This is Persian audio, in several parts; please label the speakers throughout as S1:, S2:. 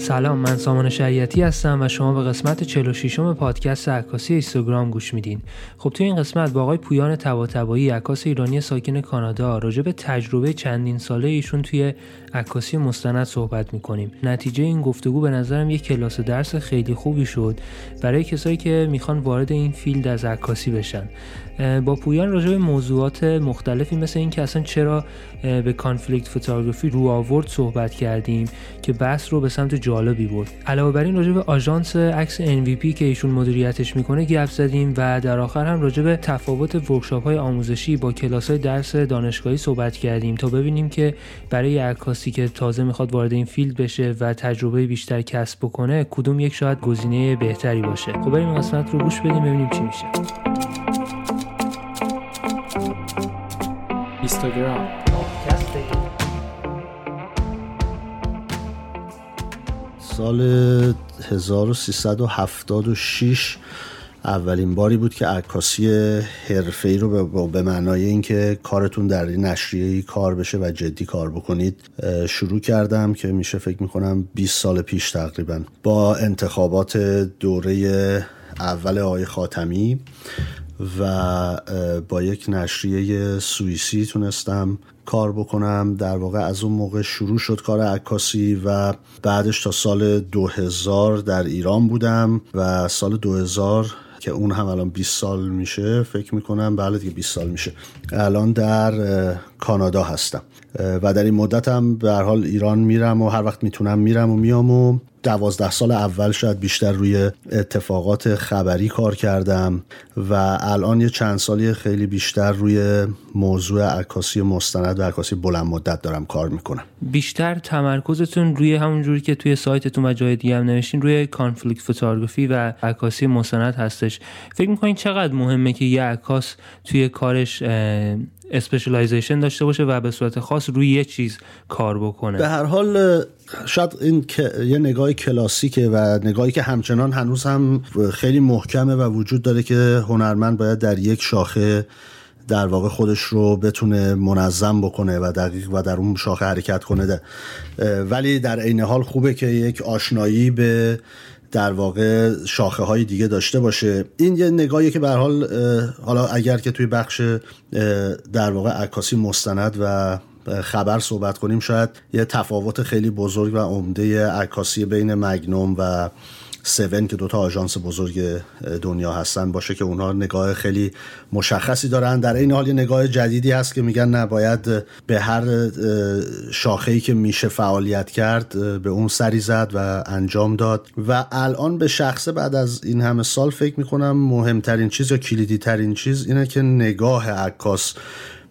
S1: سلام من سامان شریعتی هستم و شما به قسمت 46م پادکست عکاسی اینستاگرام گوش میدین. خب توی این قسمت با آقای پویان طباطبایی عکاس ایرانی ساکن کانادا راجع به تجربه چندین ساله ایشون توی عکاسی مستند صحبت می‌کنیم. نتیجه این گفتگو به نظرم یک کلاس درس خیلی خوبی شد برای کسایی که می‌خوان وارد این فیلد از عکاسی بشن. با پویان راجع به موضوعات مختلفی مثل اینکه اصلا چرا به conflict photography رو آورد صحبت کردیم که بحث رو به سمت جالبی برد. علاوه بر این راجع به آژانس عکس NVP که ایشون مدیریتش می‌کنه گپ زدیم و در آخر هم راجع به تفاوت ورکشاپ های آموزشی با کلاس های درس دانشگاهی صحبت کردیم تا ببینیم که برای عکاسی که تازه می‌خواد وارد این فیلد بشه و تجربه بیشتر کسب بکنه کدوم یک شاید گزینه بهتری باشه. خب بریم قسمت رو گوش بدیم ببینیم چی میشه. اینستاگرام
S2: سال 1376 اولین باری بود که عکاسی ای رو به معنای اینکه کارتون در این نشریه کار بشه و جدی کار بکنید شروع کردم که میشه فکر می‌کنم 20 سال پیش تقریبا. با انتخابات دوره اول آقای خاتمی و با یک نشریه سوئیسی تونستم کار بکنم. در واقع از اون موقع شروع شد کار عکاسی و بعدش تا سال 2000 در ایران بودم و سال 2000 که اون هم الان 20 سال میشه فکر می‌کنم بله دیگه 20 سال میشه. الان در کانادا هستم. و در این مدت هم به حال ایران میرم و هر وقت می‌تونم میرم و میام و دوازده سال اول شاید بیشتر روی اتفاقات خبری کار کردم و الان یه چند سالی خیلی بیشتر روی موضوع عکاسی مستند و عکاسی بلند مدت دارم کار می‌کنم.
S1: بیشتر تمرکزتون روی همون جوری که توی سایتتون و جای دیگه هم نوشتین روی conflict photography و عکاسی مستند هستش فکر می‌کنین چقدر مهمه که یه عکاس توی کارش specialization داشته باشه و به صورت خاص روی یه چیز کار بکنه
S2: به هر حال شاید این یه نگاه کلاسیکه و نگاهی که همچنان هنوز هم خیلی محکمه و وجود داره که هنرمند باید در یک شاخه در واقع خودش رو بتونه منظم بکنه و دقیق و در اون شاخه حرکت کنه ده. ولی در عین حال خوبه که یک آشنایی به در واقع شاخه های دیگه داشته باشه. این یه نگاهی که به حال حالا اگر که توی بخش در واقع عکاسی مستند و خبر صحبت کنیم شاید یه تفاوت خیلی بزرگ و عمده عکاسی بین مگنوم و سون که دوتا آژانس بزرگ دنیا هستن باشه که اونها نگاه خیلی مشخصی دارن. در این حال یه نگاه جدیدی هست که میگن نه باید به هر شاخه‌ای که میشه فعالیت کرد به اون سری زد و انجام داد. و الان به شخصه بعد از این همه سال فکر می‌کنم مهمترین چیز یا کلیدی ترین چیز اینه که نگاه عکاس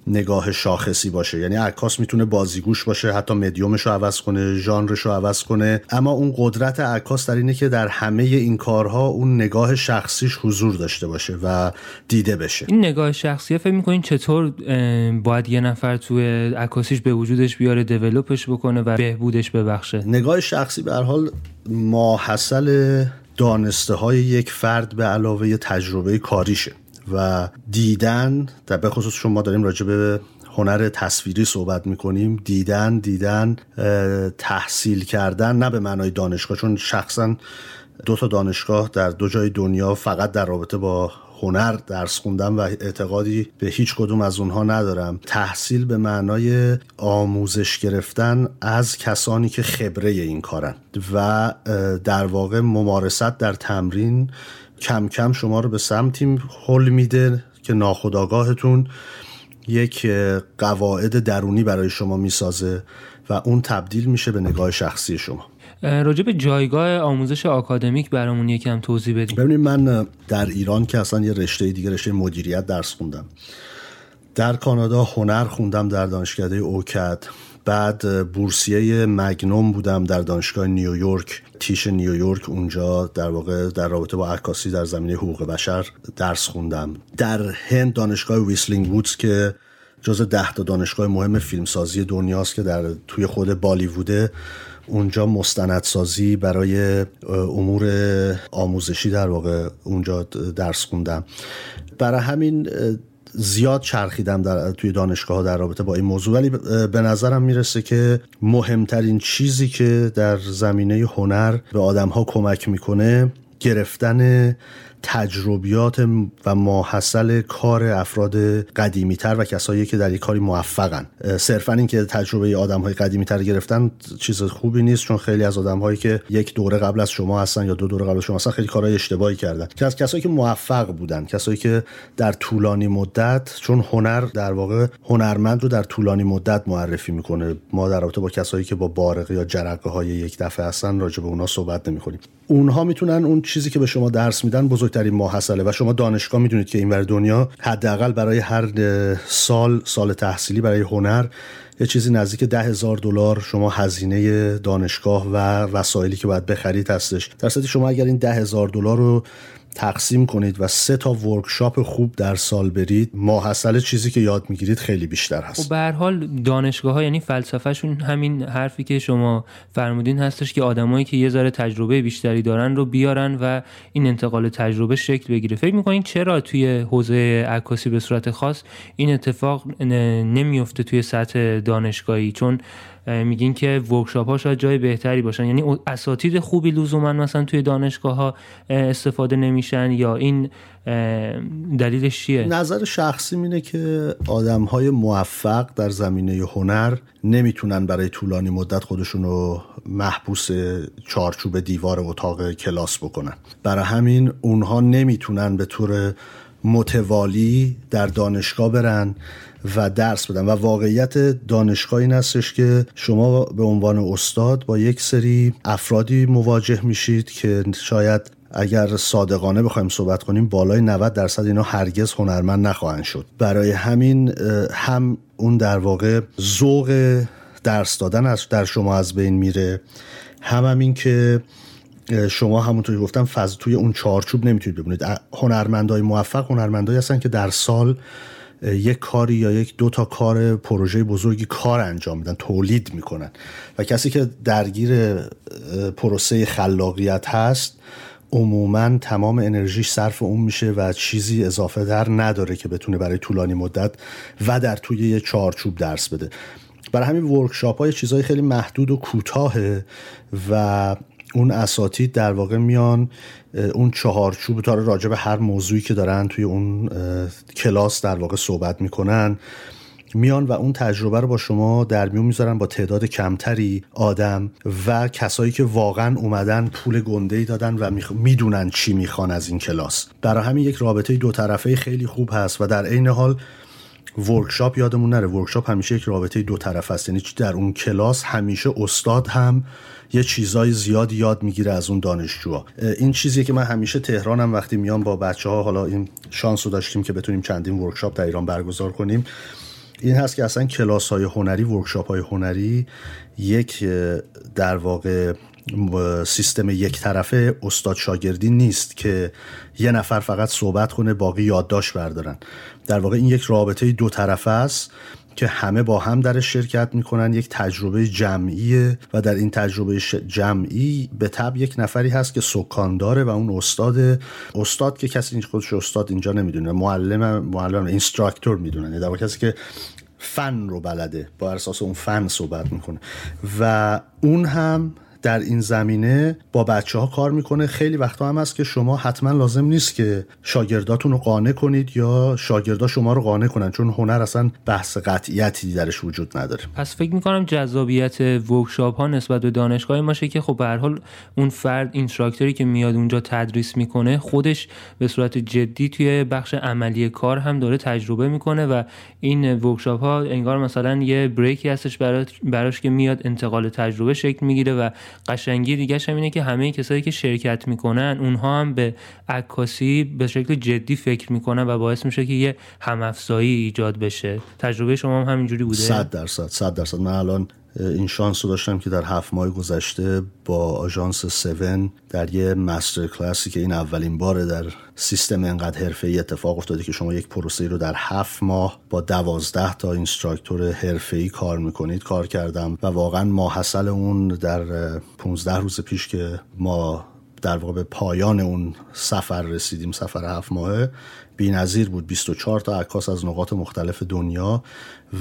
S2: نگاه شاخصی باشه. یعنی عکاس می‌تونه بازیگوش باشه حتی مدیومش رو عوض کنه ژانرش رو عوض کنه. اما اون قدرت عکاس در اینه که در همه این کارها اون نگاه شخصیش حضور داشته باشه و دیده بشه.
S1: این نگاه شخصی فکر می‌کنین چطور باید یه نفر توی عکاسیش به وجودش بیاره دیولپش بکنه و بهبودش ببخشه؟
S2: نگاه شخصی به هر حال ماحصل دانسته های یک فرد به علاوه تجربه کاریشه. و دیدن در به خصوص شما داریم راجع به هنر تصویری صحبت می‌کنیم. دیدن دیدن تحصیل کردن نه به معنای دانشگاه چون شخصا دو تا دانشگاه در دو جای دنیا فقط در رابطه با هنر درس خوندم و اعتقادی به هیچ کدوم از اونها ندارم. تحصیل به معنای آموزش گرفتن از کسانی که خبره این کارن و در واقع ممارست در تمرین کم کم شما رو به سمتی حل میده که ناخداگاهتون یک قواعد درونی برای شما می‌سازه و اون تبدیل میشه به نگاه شخصی شما.
S1: راجع به جایگاه آموزش آکادمیک برامون یکم توضیح بدیم
S2: ببینید من در ایران که اصلا یه رشته دیگه رشته مدیریت درس خوندم. در کانادا هنر خوندم در دانشکده اوکد. بعد بورسیه مگنوم بودم در دانشگاه نیویورک تیش نیویورک اونجا در واقع در رابطه با عکاسی در زمینه حقوق بشر درس خوندم. در هند دانشگاه ویسلینگ وودز که جز ده تا دانشگاه مهم فیلمسازی دنیاست که در توی خود بالیووده اونجا مستندسازی برای امور آموزشی در واقع اونجا درس خوندم. برای همین زیاد چرخیدم در توی دانشگاه ها در رابطه با این موضوع. ولی به نظرم می‌رسه که مهمترین چیزی که در زمینه هنر به آدم ها کمک می‌کنه گرفتن تجربیات و ماحصل کار افراد قدیمی تر و کسایی که در یک کاری موفقن. صرفا اینکه تجربه آدم های قدیمی تر گرفتن چیز خوبی نیست چون خیلی از آدم هایی که یک دوره قبل از شما هستن یا دو دوره قبل از شما هستن خیلی کارهای اشتباهی کردن. که از کسایی که موفق بودن کسایی که در طولانی مدت چون هنر در واقع هنرمند رو در طولانی مدت معرفی می‌کنه. ما در رابطه با کسایی که با بارقه یا جرقه های یک دفعه هستن راجع به اونا صحبت نمی‌کنیم. اونها می‌تونن اون چیزی که به شما درس میدن بزرگترین ماحصله و شما دانشگاه می‌دونید که اینور دنیا حداقل برای هر سال سال تحصیلی برای هنر یه چیزی نزدیک ده هزار دلار شما هزینه دانشگاه و وسایلی که باید بخرید هستش. در شما اگر این ده هزار دلار رو تقسیم کنید و سه تا ورکشاپ خوب در سال برید ماحصل چیزی که یاد می‌گیرید خیلی بیشتر هست.
S1: خب به هر حال دانشگاه ها یعنی فلسفهشون همین حرفی که شما فرمودین هستش که آدمایی که یه ذره تجربه بیشتری دارن رو بیارن و این انتقال تجربه شکل بگیره. فکر می‌کنین چرا توی حوزه عکاسی به صورت خاص این اتفاق نمیفته توی سطح دانشگاهی؟ چون میگین که ورکشاپ ها شاید جای بهتری باشن. یعنی اساتید خوبی لزوما مثلا توی دانشگاه ها استفاده نمیشن یا این دلیلش چیه؟
S2: نظر شخصی اینه که آدم های موفق در زمینه هنر نمی‌تونن برای طولانی مدت خودشون رو محبوس چارچوب دیوار اتاق کلاس بکنن. برای همین اونها نمی‌تونن به طور متوالی در دانشگاه برن و درس بدن و واقعیت دانشگاه این هستش که شما به عنوان استاد با یک سری افرادی مواجه میشید که شاید اگر صادقانه بخوایم صحبت کنیم بالای 90 درصد اینا هرگز هنرمند نخواهند شد. برای همین هم اون در واقع ذوق درس دادن از در شما از بین میره هم همین که شما همونطوری گفتم فاز توی اون چارچوب نمی‌تونید ببینید هنرمندای موفق هنرمندایی هستن که در سال یک کاری یا یک دو تا کار پروژه بزرگی کار انجام میدن تولید می‌کنن. و کسی که درگیر پروسه خلاقیت هست عموما تمام انرژیش صرف اون میشه و چیزی اضافه در نداره که بتونه برای طولانی مدت و در توی یه چارچوب درس بده. برای همین ورکشاپ های چیزهای خیلی محدود و کوتاهه و اون اساتید در واقع میان اون چهارچوب تا راجع به هر موضوعی که دارن توی اون کلاس در واقع صحبت می‌کنن. میان و اون تجربه رو با شما در میون می‌ذارن با تعداد کمتری آدم و کسایی که واقعا اومدن پول گنده ای دادن و می‌دونن چی می‌خوان از این کلاس. برای همین یک رابطه دو طرفه خیلی خوب هست و در عین حال ورکشاپ یادمون نره. ورکشاپ همیشه یک رابطه دو طرف است. یعنی در اون کلاس همیشه استاد هم یه چیزای زیادی یاد می‌گیره از اون دانشجوها. این چیزیه که من همیشه تهرانم وقتی میام با بچه ها حالا این شانس رو داشتیم که بتونیم چندین ورکشاپ در ایران برگزار کنیم. این هست که اصلا کلاس های هنری ورکشاپ های هنری یک در واقع سیستم یک طرفه استاد شاگردی نیست که یه نفر فقط صحبت کنه باقی یادداشت بردارن. در واقع این یک رابطه دو طرفه است. که همه با هم در شرکت می‌کنن. یک تجربه جمعیه و در این تجربه جمعی به تب یک نفری هست که سکان داره و اون استاد استاد که کسی این خودش استاد اینجا نمی‌دونه. معلم معلم اینستراکتور می‌دونن. یعنی در کسی که فن رو بلده با اساس اون فن صحبت می‌کنه. و اون هم در این زمینه با بچه ها کار می‌کنه. خیلی وقتا هم هست که شما حتما لازم نیست که شاگرداتون رو قانع کنید یا شاگردا شما رو قانع کنن چون هنر اصلا بحث قطعیتی درش وجود نداره.
S1: پس فکر می‌کنم جذابیت ورکشاپ ها نسبت به دانشگاه‌ها اینه که خب به حال اون فرد instructor ی که میاد اونجا تدریس می‌کنه خودش به صورت جدی توی بخش عملی کار هم داره تجربه می‌کنه و این ورکشاپ ها انگار مثلا یه break ی هستش براش که میاد انتقال تجربه شکل می‌گیره و قشنگی دیگه هم اینه که همه کسایی که شرکت می‌کنن اونها هم به عکاسی به شکل جدی فکر می‌کنن و باعث میشه که یه همافزایی ایجاد بشه. تجربه شما هم همینجوری بوده؟
S2: 100 درصد 100 درصد. من الان این شانس رو داشتم که در هفت ماه گذشته با آژانس 7 در یه مستر کلاسی که این اولین باره در سیستم انقدر حرفه ای اتفاق افتاده که شما یک پروسه رو در هفت ماه با دوازده تا اینستراکتور حرفه ای کار می‌کنید کار کردم و واقعا ماحصل اون در 15 روز پیش که ما در واقع به پایان اون سفر رسیدیم سفر هفت ماهه. نظیر بود 24 تا عکاس از نقاط مختلف دنیا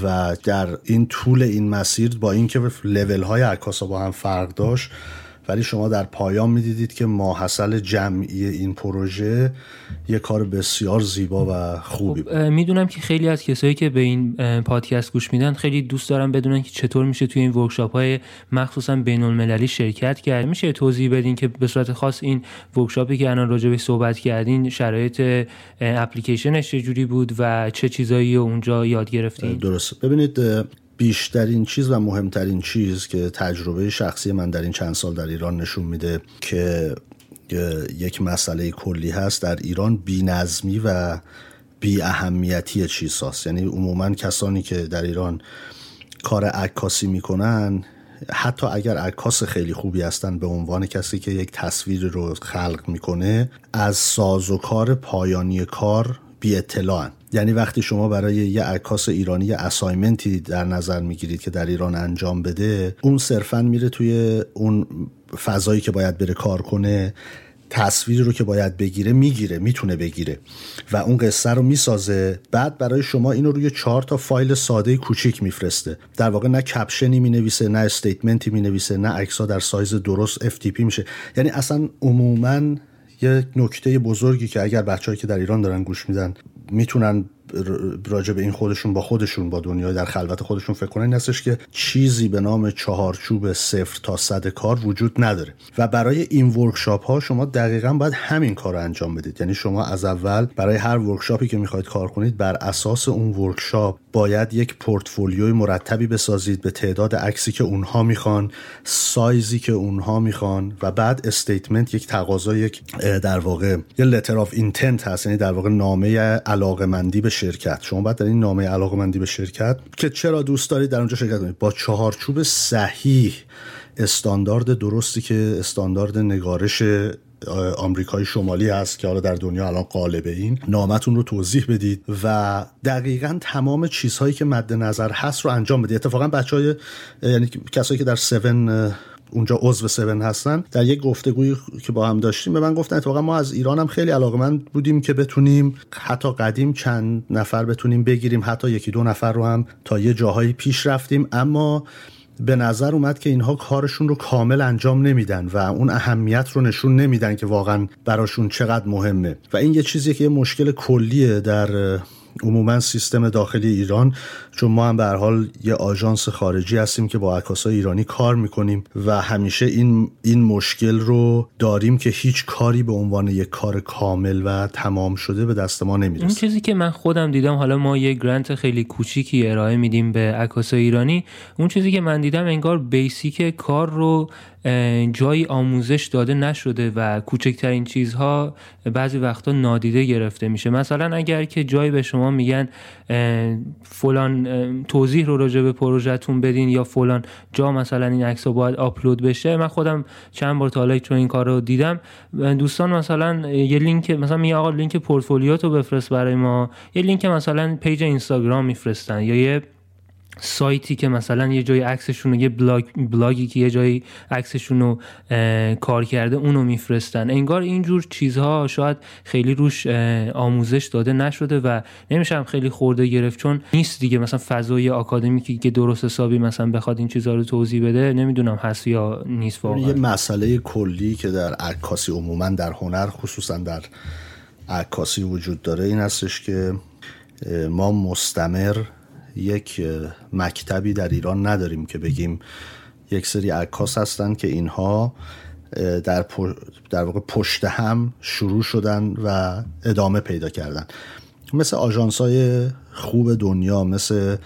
S2: و در این طول این مسیر با اینکه لول های عکاس با هم فرق داشت ولی شما در پایان می‌دیدید که ماحصل جمعی این پروژه یه کار بسیار زیبا و خوبی
S1: خب می‌دونم که خیلی از کسایی که به این پادکست گوش میدن خیلی دوست دارن بدونن که چطور میشه توی این ورکشاپ های مخصوصا بین المللی شرکت کرد. میشه توضیح بدین که به صورت خاص این ورکشاپی که الان راجع به صحبت کردین شرایط اپلیکیشنش چجوری بود و چه چیزایی اونجا یاد گرفتین؟
S2: درست ببینید بیشترین چیز و مهمترین چیز که تجربه شخصی من در این چند سال در ایران نشون میده که یک مسئله کلی هست در ایران بینظمی و بی اهمیتی چیز هست. یعنی عموما کسانی که در ایران کار عکاسی می‌کنن حتی اگر عکاس خیلی خوبی هستن به عنوان کسی که یک تصویر رو خلق می‌کنه از ساز و کار پایانی کار بی اطلاعن یعنی وقتی شما برای یه عکاس ایرانی یه assignment ی در نظر می‌گیرید که در ایران انجام بده اون صرفا میره توی اون فضایی که باید بره کار کنه تصویری رو که باید بگیره می‌گیره می‌تونه بگیره و اون قصه رو می‌سازه. بعد برای شما اینو روی چهار تا فایل ساده کوچیک میفرسته. در واقع نه caption ی می‌نویسه نه statement ی می‌نویسه نه عکس‌ها در سایز درست FTP میشه. یعنی اصلا عموما یه نکته بزرگی که اگر بچههایی که در ایران دارن گوش میدن می‌تونن راجع به این خودشون با خودشون با دنیا در خلوت خودشون فکر کنن این هستش که چیزی به نام چهارچوب صفر تا صد کار وجود نداره. و برای این ورکشاپ ها شما دقیقا باید همین کار رو انجام بدید. یعنی شما از اول برای هر ورکشاپی که می‌خواید کار کنید بر اساس اون ورکشاپ باید یک پورتفولیوی مرتبی بسازید به تعداد عکسی که اونها می‌خوان سایزی که اونها می‌خوان و بعد statement یک تقاضا یک در واقع یه letter of intent هست. یعنی در واقع نامه علاقمندی به شرکت. شما باید در این نامه علاقمندی به شرکت که چرا دوست دارید در اونجا شرکت کنید. با چهارچوب صحیح استاندارد درستی که استاندارد نگارش آمریکای شمالی هست که حالا در دنیا الان غالب اینه. نامتون رو توضیح بدید و دقیقا تمام چیزهایی که مد نظر هست رو انجام بدید. اتفاقا بچه های یعنی کسایی که در 7 اونجا عضو 7 هستن در یک گفتگویی که با هم داشتیم به من گفتن اتفاقا ما از ایران هم خیلی علاقمند بودیم که بتونیم حتی قدیم چند نفر بتونیم بگیریم حتی یکی دو نفر رو هم تا یه جاهایی پیش رفتیم اما به نظر اومد که اینها کارشون رو کامل انجام نمیدن و اون اهمیت رو نشون نمیدن که واقعا براشون چقدر مهمه. و این یه چیزی که یه مشکل کلیه در عموما سیستم داخلی ایران چون ما هم به حال یه آژانس خارجی هستیم که با عکاسای ایرانی کار می‌کنیم و همیشه این این مشکل رو داریم که هیچ کاری به عنوان یک کار کامل و تمام شده به دست ما نمی‌رسه.
S1: این چیزی که من خودم دیدم حالا ما یه گرانت خیلی کوچیکی ارائه میدیم به عکاسای ایرانی اون چیزی که من دیدم انگار بیسیک کار رو جایی آموزش داده نشده و کوچکترین چیزها بعضی وقتا نادیده گرفته میشه. مثلا اگر که جایی به شما میگن فلان توضیح رو راجع به پروژهتون بدین یا فلان جا مثلا این عکس باید آپلود بشه من خودم چند بار تا چون این کار رو دیدم دوستان مثلا یه لینک مثلا میگه آقا لینک پورتفولیوتو بفرست برای ما یه لینک مثلا page اینستاگرام میفرستن یا یه سایتی که مثلا یه جای عکسشون یه بلاگ بلاگی که یه جایی عکسشون رو کار کرده اونو میفرستن. انگار اینجور چیزها شاید خیلی روش آموزش داده نشده و نمیشم خیلی خورده گرفت. چون نیست دیگه. مثلا فضای آکادمیکی که درست حسابی مثلا بخواد این چیزها رو توضیح بده نمی‌دونم هست یا نیست واقعا.
S2: یه مسئله کلی که در عکاسی عموما در هنر خصوصا در عکاسی وجود داره این هستش که ما مستمر یک مکتبی در ایران نداریم که بگیم یک سری عکاس هستن که اینها در, در واقع پشت هم شروع شدن و ادامه پیدا کردن. مثل آژانس های خوب دنیا مثل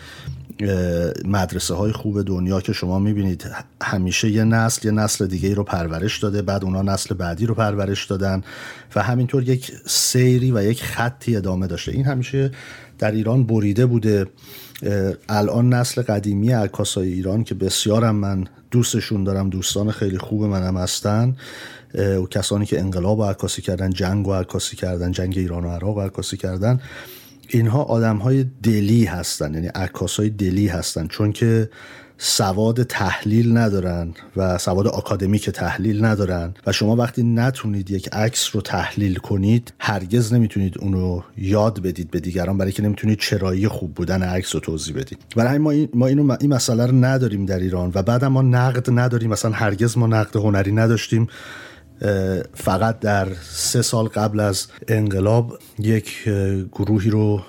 S2: مدرسه های خوب دنیا که شما می‌بینید همیشه یه نسل یه نسل دیگه رو پرورش داده بعد اونا نسل بعدی رو پرورش دادن و همینطور یک سیری و یک خطی ادامه داشته. این همیشه در ایران بریده بوده. الان نسل قدیمی عکاسای ایران که بسیارم من دوستشون دارم دوستان خیلی خوب منم هستن و کسانی که انقلاب و عکاسی کردن جنگ و عکاسی کردن جنگ ایران و عراق و عکاسی کردن اینها آدم های دلی هستن یعنی عکاس های دلی هستن چون که سواد تحلیل ندارن و سواد آکادمیک تحلیل ندارن و شما وقتی نتونید یک عکس رو تحلیل کنید هرگز نمی‌تونید اونو یاد بدید به دیگران برای که نمی‌تونید چرایی خوب بودن عکس رو توضیح بدید. برای ما این ما اینو این مسئله رو نداریم در ایران و بعد ما نقد نداریم مثلا هرگز ما نقد هنری نداشتیم. فقط در سه سال قبل از انقلاب یک گروهی رو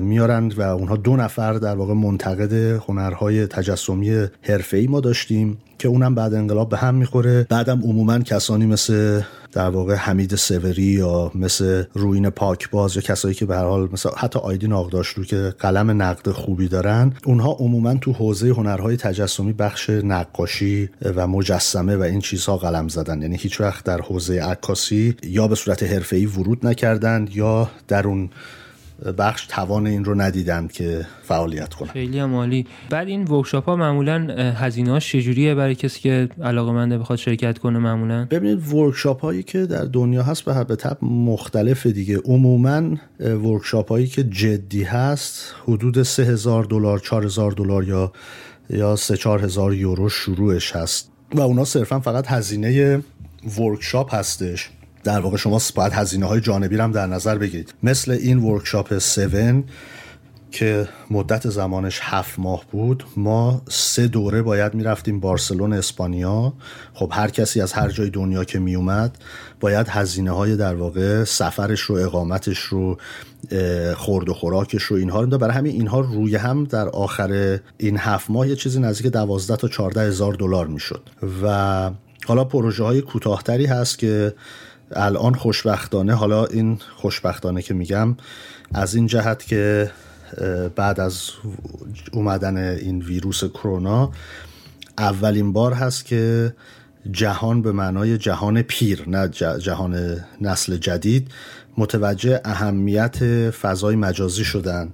S2: میارند و اونها دو نفر در واقع منتقد هنرهای تجسمی حرفه‌ای ما داشتیم. که اونم بعد انقلاب به هم می‌خوره. بعدم عموما کسانی مثل در واقع حمید سوری یا مثل روین پاکباز یا کسایی که به هر حال مثلا حتی آیدین آقداشلو که قلم نقد خوبی دارن اونها عموما تو حوزه هنرهای تجسمی بخش نقاشی و مجسمه و این چیزها قلم زدن. یعنی هیچ وقت در حوزه عکاسی یا به صورت حرفه‌ای ورود نکردند یا در اون بخش توان این رو ندیدند که فعالیت کنن.
S1: خیلی عالی. بعد این workshop ها معمولا هزینه ها چجوریه برای کسی که علاقه منده بخواد شرکت کنه معمولا؟
S2: ببینید workshop هایی که در دنیا هست به به طب مختلف دیگه. عموما workshop هایی که جدی هست حدود 3000 دلار 4000 دلار یا یا 3 4000 یورو شروعش هست. و اونا صرفا فقط هزینه workshop هستش. در واقع شما باید هزینه های جانبی هم در نظر بگیرید. مثل این ورکشاپ 7 که مدت زمانش هفت ماه بود ما سه دوره باید می‌رفتیم بارسلون اسپانیا. خب هر کسی از هر جای دنیا که میومد باید هزینه های در واقع سفرش رو اقامتش رو خورد و خوراکش رو اینها رو برای همین اینها روی هم در آخر این هفت ماه یه چیزی نزدیک دوازده تا چارده هزار دلار می‌شد. و حالا پروژه های کوتاهتری هست که الان خوشبختانه حالا این خوشبختانه که میگم از این جهت که بعد از اومدن این ویروس کرونا اولین بار هست که جهان به معنای جهان پیر نه جهان نسل جدید متوجه اهمیت فضای مجازی شدن.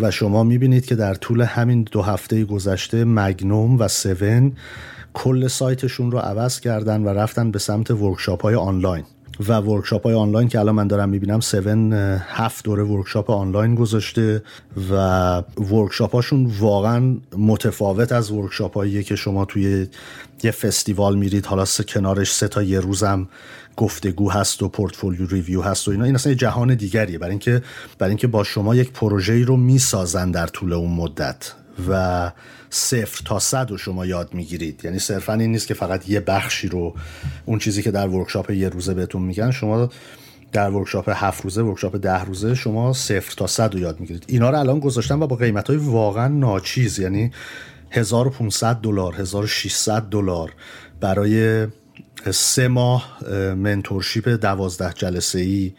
S2: و شما می‌بینید که در طول همین دو هفته گذشته مگنوم و سون کل سایتشون رو عوض کردن و رفتن به سمت workshop های آنلاین. و workshop های آنلاین که الان من دارم می‌بینم 7 هفت دوره workshop online گذاشته و workshop هاشون واقعا متفاوت از workshop هاییه که شما توی یه festival میرید. حالا سه کنارش سه تا یه روزم گفتگو هست و portfolio review هست و اینا. این اصلا یه جهان دیگریه. برای اینکه برای اینکه با شما یک پروژه‌ای رو می‌سازن در طول اون مدت. و صفر تا صد رو شما یاد می‌گیرید. یعنی صرفا این نیست که فقط یه بخشی رو اون چیزی که در workshop یه روزه بهتون میگن شما در workshop هفت روزه workshop ده روزه شما صفر تا صد رو یاد می‌گیرید. اینا رو الان گذاشتن و با قیمت های واقعا ناچیز. یعنی 1500 دلار 1600 دلار برای سه ماه mentorship دوازده جلسه ای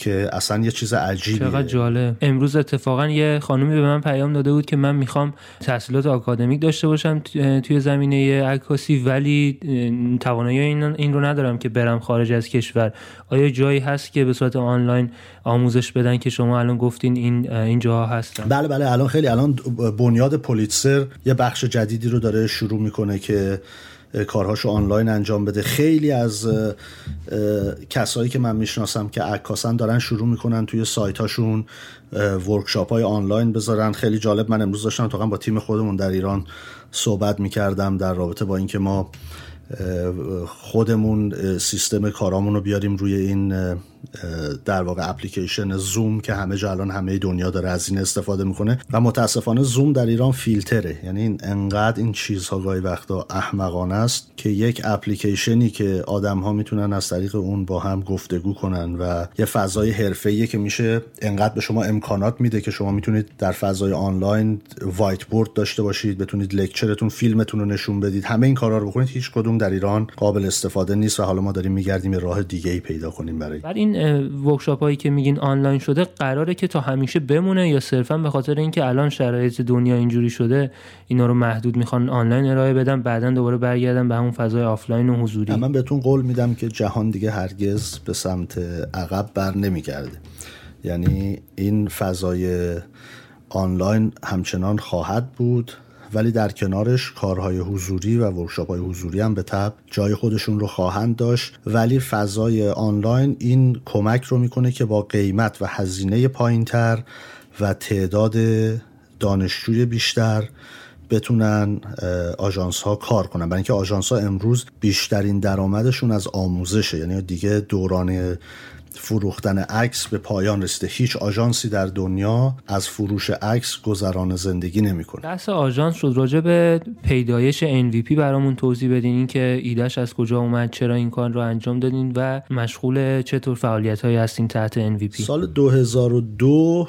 S2: که اصلا یه چیز عجیبیه.
S1: چقدر جالب. امروز اتفاقا یه خانومی به من پیام داده بود که من می‌خوام تحصیلات آکادمیک داشته باشم توی زمینه عکاسی ولی توانایی این رو ندارم که برم خارج از کشور. آیا جایی هست که به صورت آنلاین آموزش بدن که شما الان گفتین این این جاها هستن؟
S2: بله بله الان خیلی الان بنیاد پولیتسر یه بخش جدیدی رو داره شروع می‌کنه که کارهاشو آنلاین انجام بده. خیلی از کسایی که من می‌شناسم که عکاسن دارن شروع می‌کنن توی سایت هاشون workshop های آنلاین بذارن. خیلی جالب من امروز داشتم اتفاقا با تیم خودمون در ایران صحبت می‌کردم در رابطه با اینکه ما خودمون سیستم کارامون رو بیاریم روی این در واقع اپلیکیشن زوم که همه جا الان همه دنیا داره از این استفاده می‌کنه و متاسفانه زوم در ایران فیلتره. یعنی انقدر این چیزها گاهی وقتا احمقانه است که یک اپلیکیشنی که آدم ها می‌تونن از طریق اون با هم گفتگو کنن و یه فضای حرفه‌ایه که میشه انقدر به شما امکانات میده که شما می‌تونید در فضای online whiteboard داشته باشید بتونید lecture تون فیلمتون رو نشون بدید. همه این کارا رو بکنید هیچ کدوم در ایران قابل استفاده نیست و حالا ما داریم میگردیم راه دیگه ای پیدا کنیم برای.
S1: این workshop هایی که میگین آنلاین شده قراره که تا همیشه بمونه یا صرفا به خاطر اینکه الان شرایط دنیا اینجوری شده اینا رو محدود می‌خوان آنلاین ارائه بدن بعدا دوباره برگردن به همون فضای آفلاین و حضوری؟
S2: من بهتون قول میدم که جهان دیگه هرگز به سمت عقب بر نمیگرده. یعنی این فضای آنلاین همچنان خواهد بود. ولی در کنارش کارهای حضوری و ورکشاپ های حضوری هم به تب جای خودشون رو خواهند داشت. ولی فضای آنلاین این کمک رو می‌کنه که با قیمت و هزینه پایینتر و تعداد دانشجوی بیشتر بتونن آژانس ها کار کنن. برای اینکه آژانس ها امروز بیشترین درآمدشون از آموزشه. یعنی دیگه دوران فروختن عکس به پایان رسیده. هیچ آژانسی در دنیا از فروش عکس گذران زندگی نمی‌کنه.
S1: بحث آژانس شد. راجع به پیدایش NVP برامون توضیح بدین. اینکه ایدهش از کجا اومد چرا این کار رو انجام دادین و مشغول چطور فعالیت هایی هستین تحت NVP
S2: سال 2002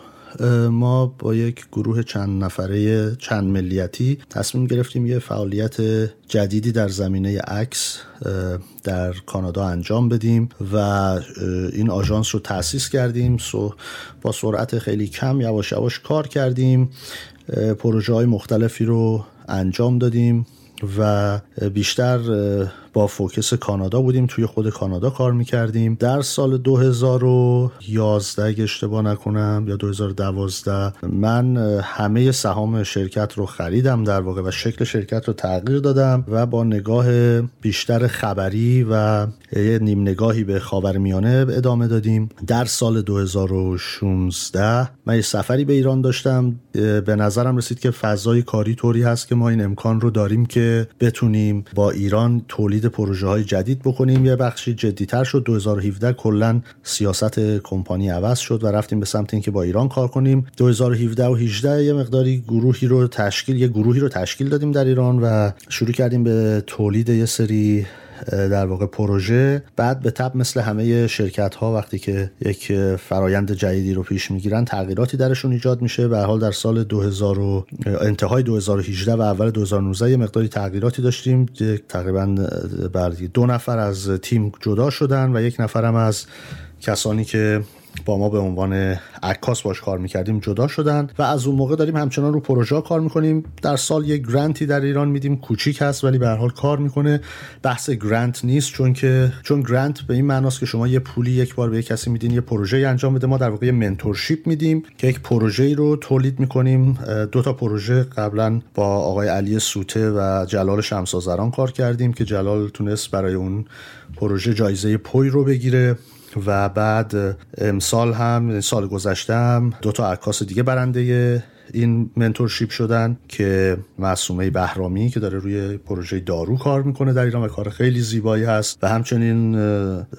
S2: ما با یک گروه چند نفره چند ملیتی تصمیم گرفتیم یه فعالیت جدیدی در زمینه عکس در کانادا انجام بدیم و این آژانس رو تأسیس کردیم. با سرعت خیلی کم یواش یواش کار کردیم. پروژه های مختلفی رو انجام دادیم و بیشتر با فوکس کانادا بودیم توی خود کانادا کار می‌کردیم. در سال 2011 اگه اشتباه نکنم یا 2012 من همه سهام شرکت رو خریدم در واقع و شکل شرکت رو تغییر دادم و با نگاه بیشتر خبری و یه نیم نگاهی به خاورمیانه ادامه دادیم. در سال 2016 من یه سفری به ایران داشتم. به نظرم رسید که فضای کاری طوری هست که ما این امکان رو داریم که بتونیم با ایران تولید پروژه های جدید بکنیم. یه بخشی جدیتر شد. 2017 کلا سیاست کمپانی عوض شد و رفتیم به سمت اینکه با ایران کار کنیم. 2017 و 18 یه مقداری گروهی رو تشکیل یه گروهی رو تشکیل دادیم در ایران و شروع کردیم به تولید یه سری در واقع پروژه بعد به تب مثل همه شرکت ها وقتی که یک فرایند جدیدی رو پیش می‌گیرن تغییراتی درشون ایجاد میشه. به حال در سال 2000 و انتهای 2018 و اول 2019 یه مقداری تغییراتی داشتیم. تقریبا بر دو نفر از تیم جدا شدن و یک نفرم از کسانی که با ما به عنوان عکاس باش کار می‌کردیم جدا شدن و از اون موقع داریم همچنان رو پروژه کار می‌کنیم. در سال یک گرانتی در ایران میدیم کوچیک هست ولی به هر حال کار می‌کنه. بحث گرانت نیست چون که چون گرانت به این معناست که شما یه پولی یک بار به یک کسی میدین یه پروژه انجام بده. ما در واقع یه منتورشیپ میدیم که یک پروژه رو تولید می‌کنیم. دو تا پروژه قبلا با آقای علی سوته و جلال شمسازران کار کردیم که جلال تونست برای اون پروژه جایزه پوی رو بگیره. و بعد امسال هم سال گذشته هم دو تا عکاس دیگه برنده این منتورشیپ شدن که معصومه بهرامی که داره روی پروژه دارو کار می‌کنه در ایران و کار خیلی زیبایی هست و همچنین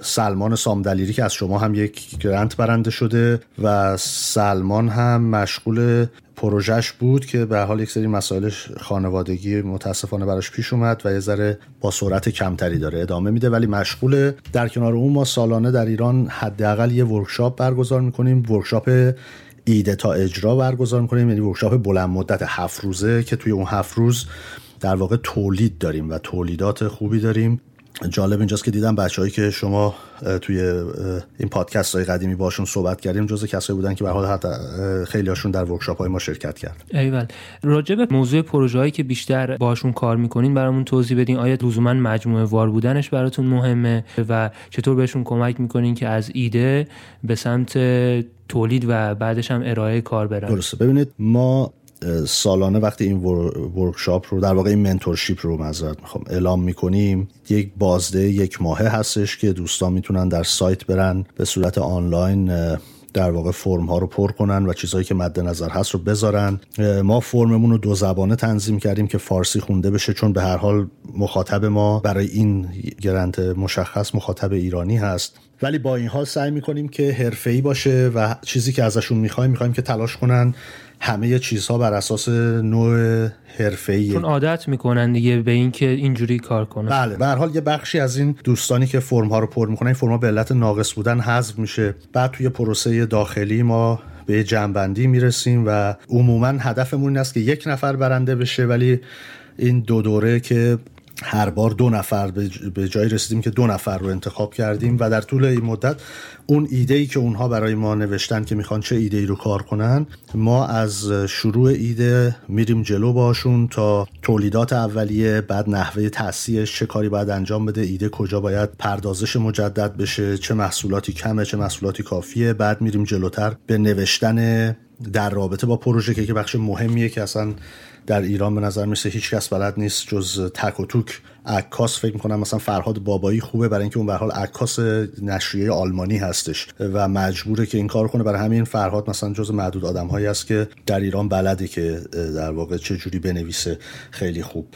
S2: سلمان سامدلیری که از شما هم یک grant برنده شده و سلمان هم مشغول پروژهش بود که به حال یک سری مسائل خانوادگی متاسفانه براش پیش اومد و یه ذره با سرعت کمتری داره ادامه میده. ولی مشغول در کنار اون ما سالانه در ایران حداقل یه workshop برگزار می‌کنیم. workshop ایده تا اجرا برگزار می‌کنیم یعنی workshop بلند مدت هفت روزه که توی اون هفت روز در واقع تولید داریم و تولیدات خوبی داریم. جالب اینجاست که دیدم بچههایی که شما توی این پادکست های قدیمی باشون صحبت کردیم جز کسایی بودن که به حال حتی خیلی هاشون در ورکشاپ های ما شرکت کرد.
S1: ایول. راجع به موضوع پروژه هایی که بیشتر باشون کار می‌کنین برامون توضیح بدین. آیا لزوما مجموعه وار بودنش براتون مهمه؟ و چطور بهشون کمک می‌کنین که از ایده به سمت تولید و بعدش هم ارائه کار برن؟
S2: درسته. ببینید ما سالانه وقتی این ورکشاپ رو در واقع این منتورشیپ رو معذرت می‌خوام اعلام می‌کنیم یک بازده یک ماهه هستش که دوستان می‌تونن در سایت برن به صورت آنلاین در واقع فرم ها رو پر کنن و چیزهایی که مد نظر هست رو بذارن. ما فرممون رو دو زبانه تنظیم کردیم که فارسی خونده بشه چون به هر حال مخاطب ما برای این گرنت مشخص مخاطب ایرانی هست. ولی با این حال سعی می‌کنیم که حرفه‌ای باشه و چیزی که ازشون می‌خوایم می‌خوایم که تلاش کنن همه چیزها بر اساس نوع حرفه‌ای.
S1: چون عادت می‌کنن دیگه به اینکه اینجوری کار کنن.
S2: بله به هر حال یه بخشی از این دوستانی که فرم ها رو پر می‌کنن این فرم ها به علت ناقص بودن حذف میشه. بعد توی پروسه داخلی ما به جنبندی می‌رسیم و عموما هدفمون این است که یک نفر برنده بشه ولی این دو دوره که هر بار دو نفر به جایی رسیدیم که دو نفر رو انتخاب کردیم و در طول این مدت اون ایده ای که اونها برای ما نوشتن که می‌خوان چه ایده ای رو کار کنن ما از شروع ایده میریم جلو باشون تا تولیدات اولیه بعد نحوه تاسیسش چه کاری باید انجام بده ایده کجا باید پردازش مجدد بشه چه محصولاتی کمه چه محصولاتی کافیه. بعد میریم جلوتر به نوشتن در رابطه با پروژه که بخش مهمیه که اصلا در ایران به نظر میسه هیچ کس بلد نیست جز تک و توک عکاس فکر می‌کنم. مثلا فرهاد بابایی خوبه برای اینکه اون به حال عکاس نشریه آلمانی هستش و مجبوره که این کار کنه. برای همین فرهاد مثلا جز معدود آدمهایی است که در ایران بلده که در واقع چه جوری بنویسه خیلی خوب.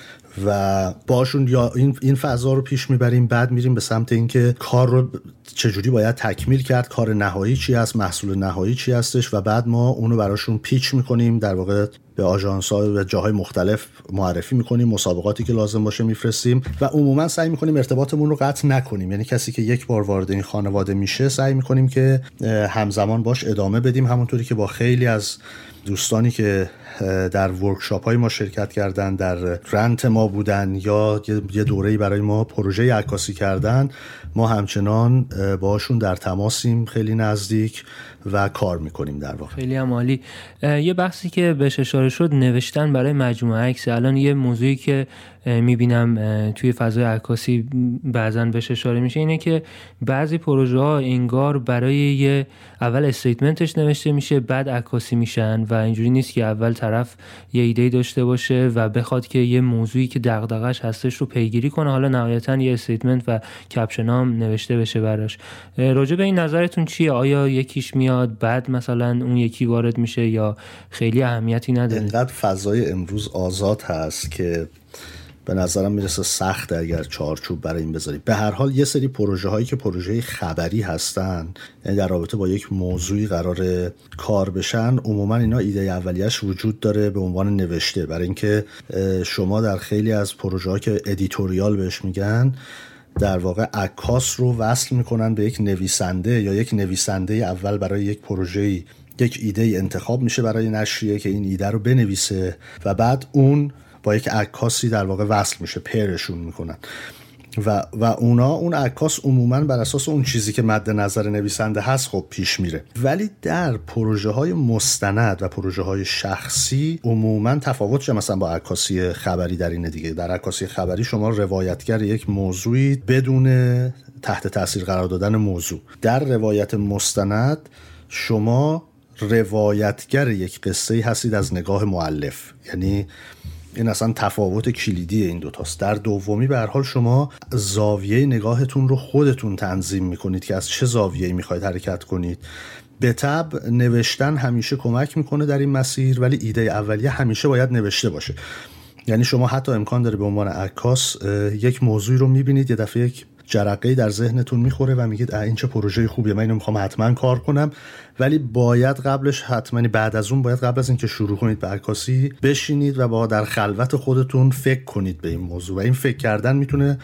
S2: و باشون یا این این فضا رو پیش می‌بریم بعد میریم به سمت اینکه کار رو چجوری باید تکمیل کرد کار نهایی چی هست محصول نهایی چی هستش و بعد ما اونو براشون پیچ می‌کنیم. در واقع به آژانس ها و جاهای مختلف معرفی می‌کنیم مسابقاتی که لازم باشه میفرستیم و عموما سعی می‌کنیم ارتباطمون رو قطع نکنیم. یعنی کسی که یک بار وارد این خانواده میشه سعی می‌کنیم که همزمان باش ادامه بدیم همونطوری که با خیلی از دوستانی که در ورکشاپ های ما شرکت کردن در رنت ما بودن یا یه دوره برای ما پروژه عکاسی کردن ما همچنان باشون در تماسیم خیلی نزدیک و کار می‌کنیم در واقع.
S1: خیلی هم عالی. یه بحثی که بهش اشاره شد نوشتن برای مجموعه عکس. الان یه موضوعی که می‌بینم توی فضای عکاسی بعضا بهش اشاره میشه. اینه که بعضی پروژه ها انگار برای یه اول استیتمنتش نوشته میشه بعد عکاسی میشن و اینجوری نیست که اول طرف یه ایده داشته باشه و بخواد که یه موضوعی که دغدغش هستش رو پیگیری کنه. حالا نهایتا یه استیتمنت و کپشن هم نوشته بشه براش. راجع به این نظرتون چیه؟ آیا یکیش میاد بعد مثلا اون یکی وارد میشه یا خیلی اهمیتی نداره؟
S2: اینقدر فضای امروز آزاد هست که به نظرم می‌رسه سخت اگر چارچوب برای این بذاری. به هر حال یه سری پروژه هایی که پروژه خبری هستن یعنی در رابطه با یک موضوعی قرار کار بشن عموما اینا ایده اولیش وجود داره به عنوان نوشته. برای اینکه شما در خیلی از پروژه ها که editorial بهش میگن در واقع عکاس رو وصل می‌کنن به یک نویسنده یا یک نویسنده اول برای یک پروژه یک ایده انتخاب میشه برای نشریه که این ایده رو بنویسه و بعد اون با یک عکاسی در واقع وصل میشه pair شون می‌کنن. و, و اونا اون عکاس عموما بر اساس اون چیزی که مد نظر نویسنده هست خب پیش میره. ولی در پروژه های مستند و پروژه های شخصی عموما تفاوتش چه؟ مثلا با عکاسی خبری در این دیگه. در عکاسی خبری شما روایتگر یک موضوعی بدون تحت تاثیر قرار دادن موضوع. در روایت مستند شما روایتگر یک قصه هستید از نگاه معلف یعنی این اصلا تفاوت کلیدی این دوتاست در دومی به حال شما زاویه نگاهتون رو خودتون تنظیم می‌کنید که از چه زاویه‌ای می‌خواید حرکت کنید. به طب نوشتن همیشه کمک می‌کنه در این مسیر ولی ایده اولیه همیشه باید نوشته باشه. یعنی شما حتی امکان داره به عنوان عکاس یک موضوعی رو می‌بینید یه دفعه یک جرقه در ذهنتون می‌خوره و میگید این چه پروژه خوبیه من اینو می‌خوام حتما کار کنم. ولی باید قبلش حتما بعد از اون باید قبل از اینکه شروع کنید به عکاسی بشینید و با در خلوت خودتون فکر کنید به این موضوع. و این فکر کردن می‌تونه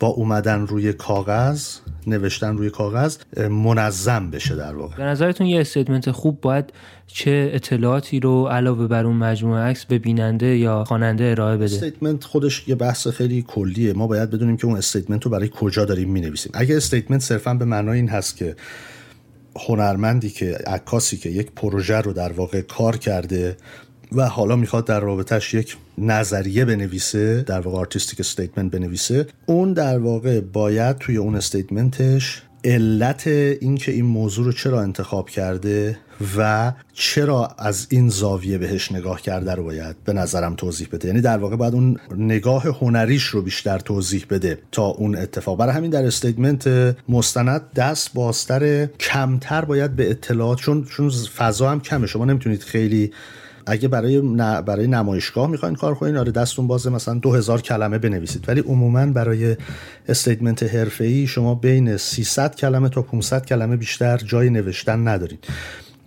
S2: با اومدن روی کاغذ نوشتن روی کاغذ منظم بشه در واقع.
S1: به نظرتون یه استیتمنت خوب باید چه اطلاعاتی رو علاوه بر اون مجموعه عکس به بیننده یا خواننده ارائه بده؟
S2: statement خودش یه بحث خیلی کلیه. ما باید بدونیم که اون statement رو برای کجا داریم می‌نویسیم. اگه statement صرفا به معنای این هست که هنرمندی که عکاسی که یک پروژه رو در واقع کار کرده و حالا می‌خواد در رابطهش یک نظریه بنویسه در واقع artistic statement بنویسه. اون در واقع باید توی اون statement ش علت اینکه این موضوع رو چرا انتخاب کرده و چرا از این زاویه بهش نگاه کرده رو باید به نظرم توضیح بده. یعنی در واقع باید اون نگاه هنریش رو بیشتر توضیح بده تا اون اتفاق. برای همین در statement مستند دست بازتر کمتر باید به اطلاعات چون چون فضا هم کمه. شما نمی‌تونید خیلی اگه برای برای نمایشگاه می‌خواین کار کنین آره دستون بازه مثلا 2000 کلمه بنویسید. ولی عموما برای استیتمنت حرفه‌ای شما بین 300 کلمه تا 500 کلمه بیشتر جای نوشتن ندارید.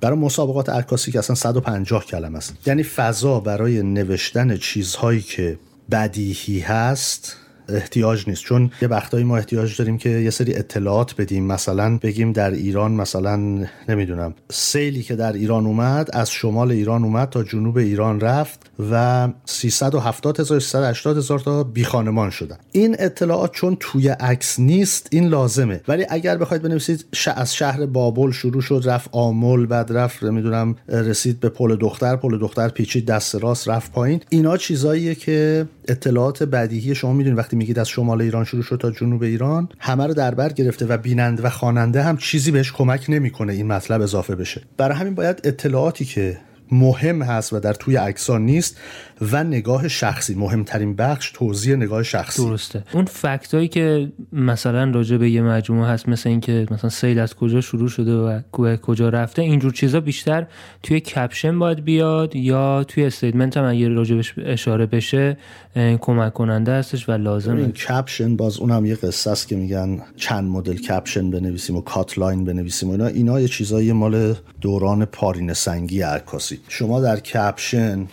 S2: برای مسابقات عکاسی که اصلا 150 کلمه است. یعنی فضا برای نوشتن چیزهایی که بدیهی هست احتیاج نیست. چون یه وقتایی ما احتیاج داریم که یه سری اطلاعات بدیم. مثلا بگیم در ایران مثلا نمی‌دونم سیلی که در ایران اومد از شمال ایران اومد تا جنوب ایران رفت و 370 هزار 380 هزار تا بی خانمان شدن. این اطلاعات چون توی عکس نیست این لازمه. ولی اگر بخواید بنویسید از شهر بابل شروع شد رفت آمل بعد رفت نمی‌دونم رسید به پل دختر پل دختر پیچید دست راست رفت پایین. اینا چیزاییه که اطلاعات بدیهی شما می‌دونید. وقتی میگید از شمال ایران شروع شد تا جنوب ایران همه رو در بر گرفته و بیننده و خواننده هم چیزی بهش کمک نمی‌کنه این مطلب اضافه بشه. برای همین باید اطلاعاتی که مهم هست و در توی عکسان نیست و نگاه شخصی. مهمترین بخش توضیح نگاه شخصی.
S1: درسته. اون fact ایی که مثلا راجع به یه مجموعه هست مثل اینکه مثلا سیل از کجا شروع شده و کجا رفته اینجور چیزا بیشتر توی caption باید بیاد یا توی statement هم اگه راجبش اشاره بشه کمک کننده هستش و لازم
S2: این caption باز اونم یه قصه است که میگن چند مدل caption بنویسیم و cutline بنویسیم و اینا. اینا یه چیزایی مال دوران پارینه سنگی عکاسی. شما در caption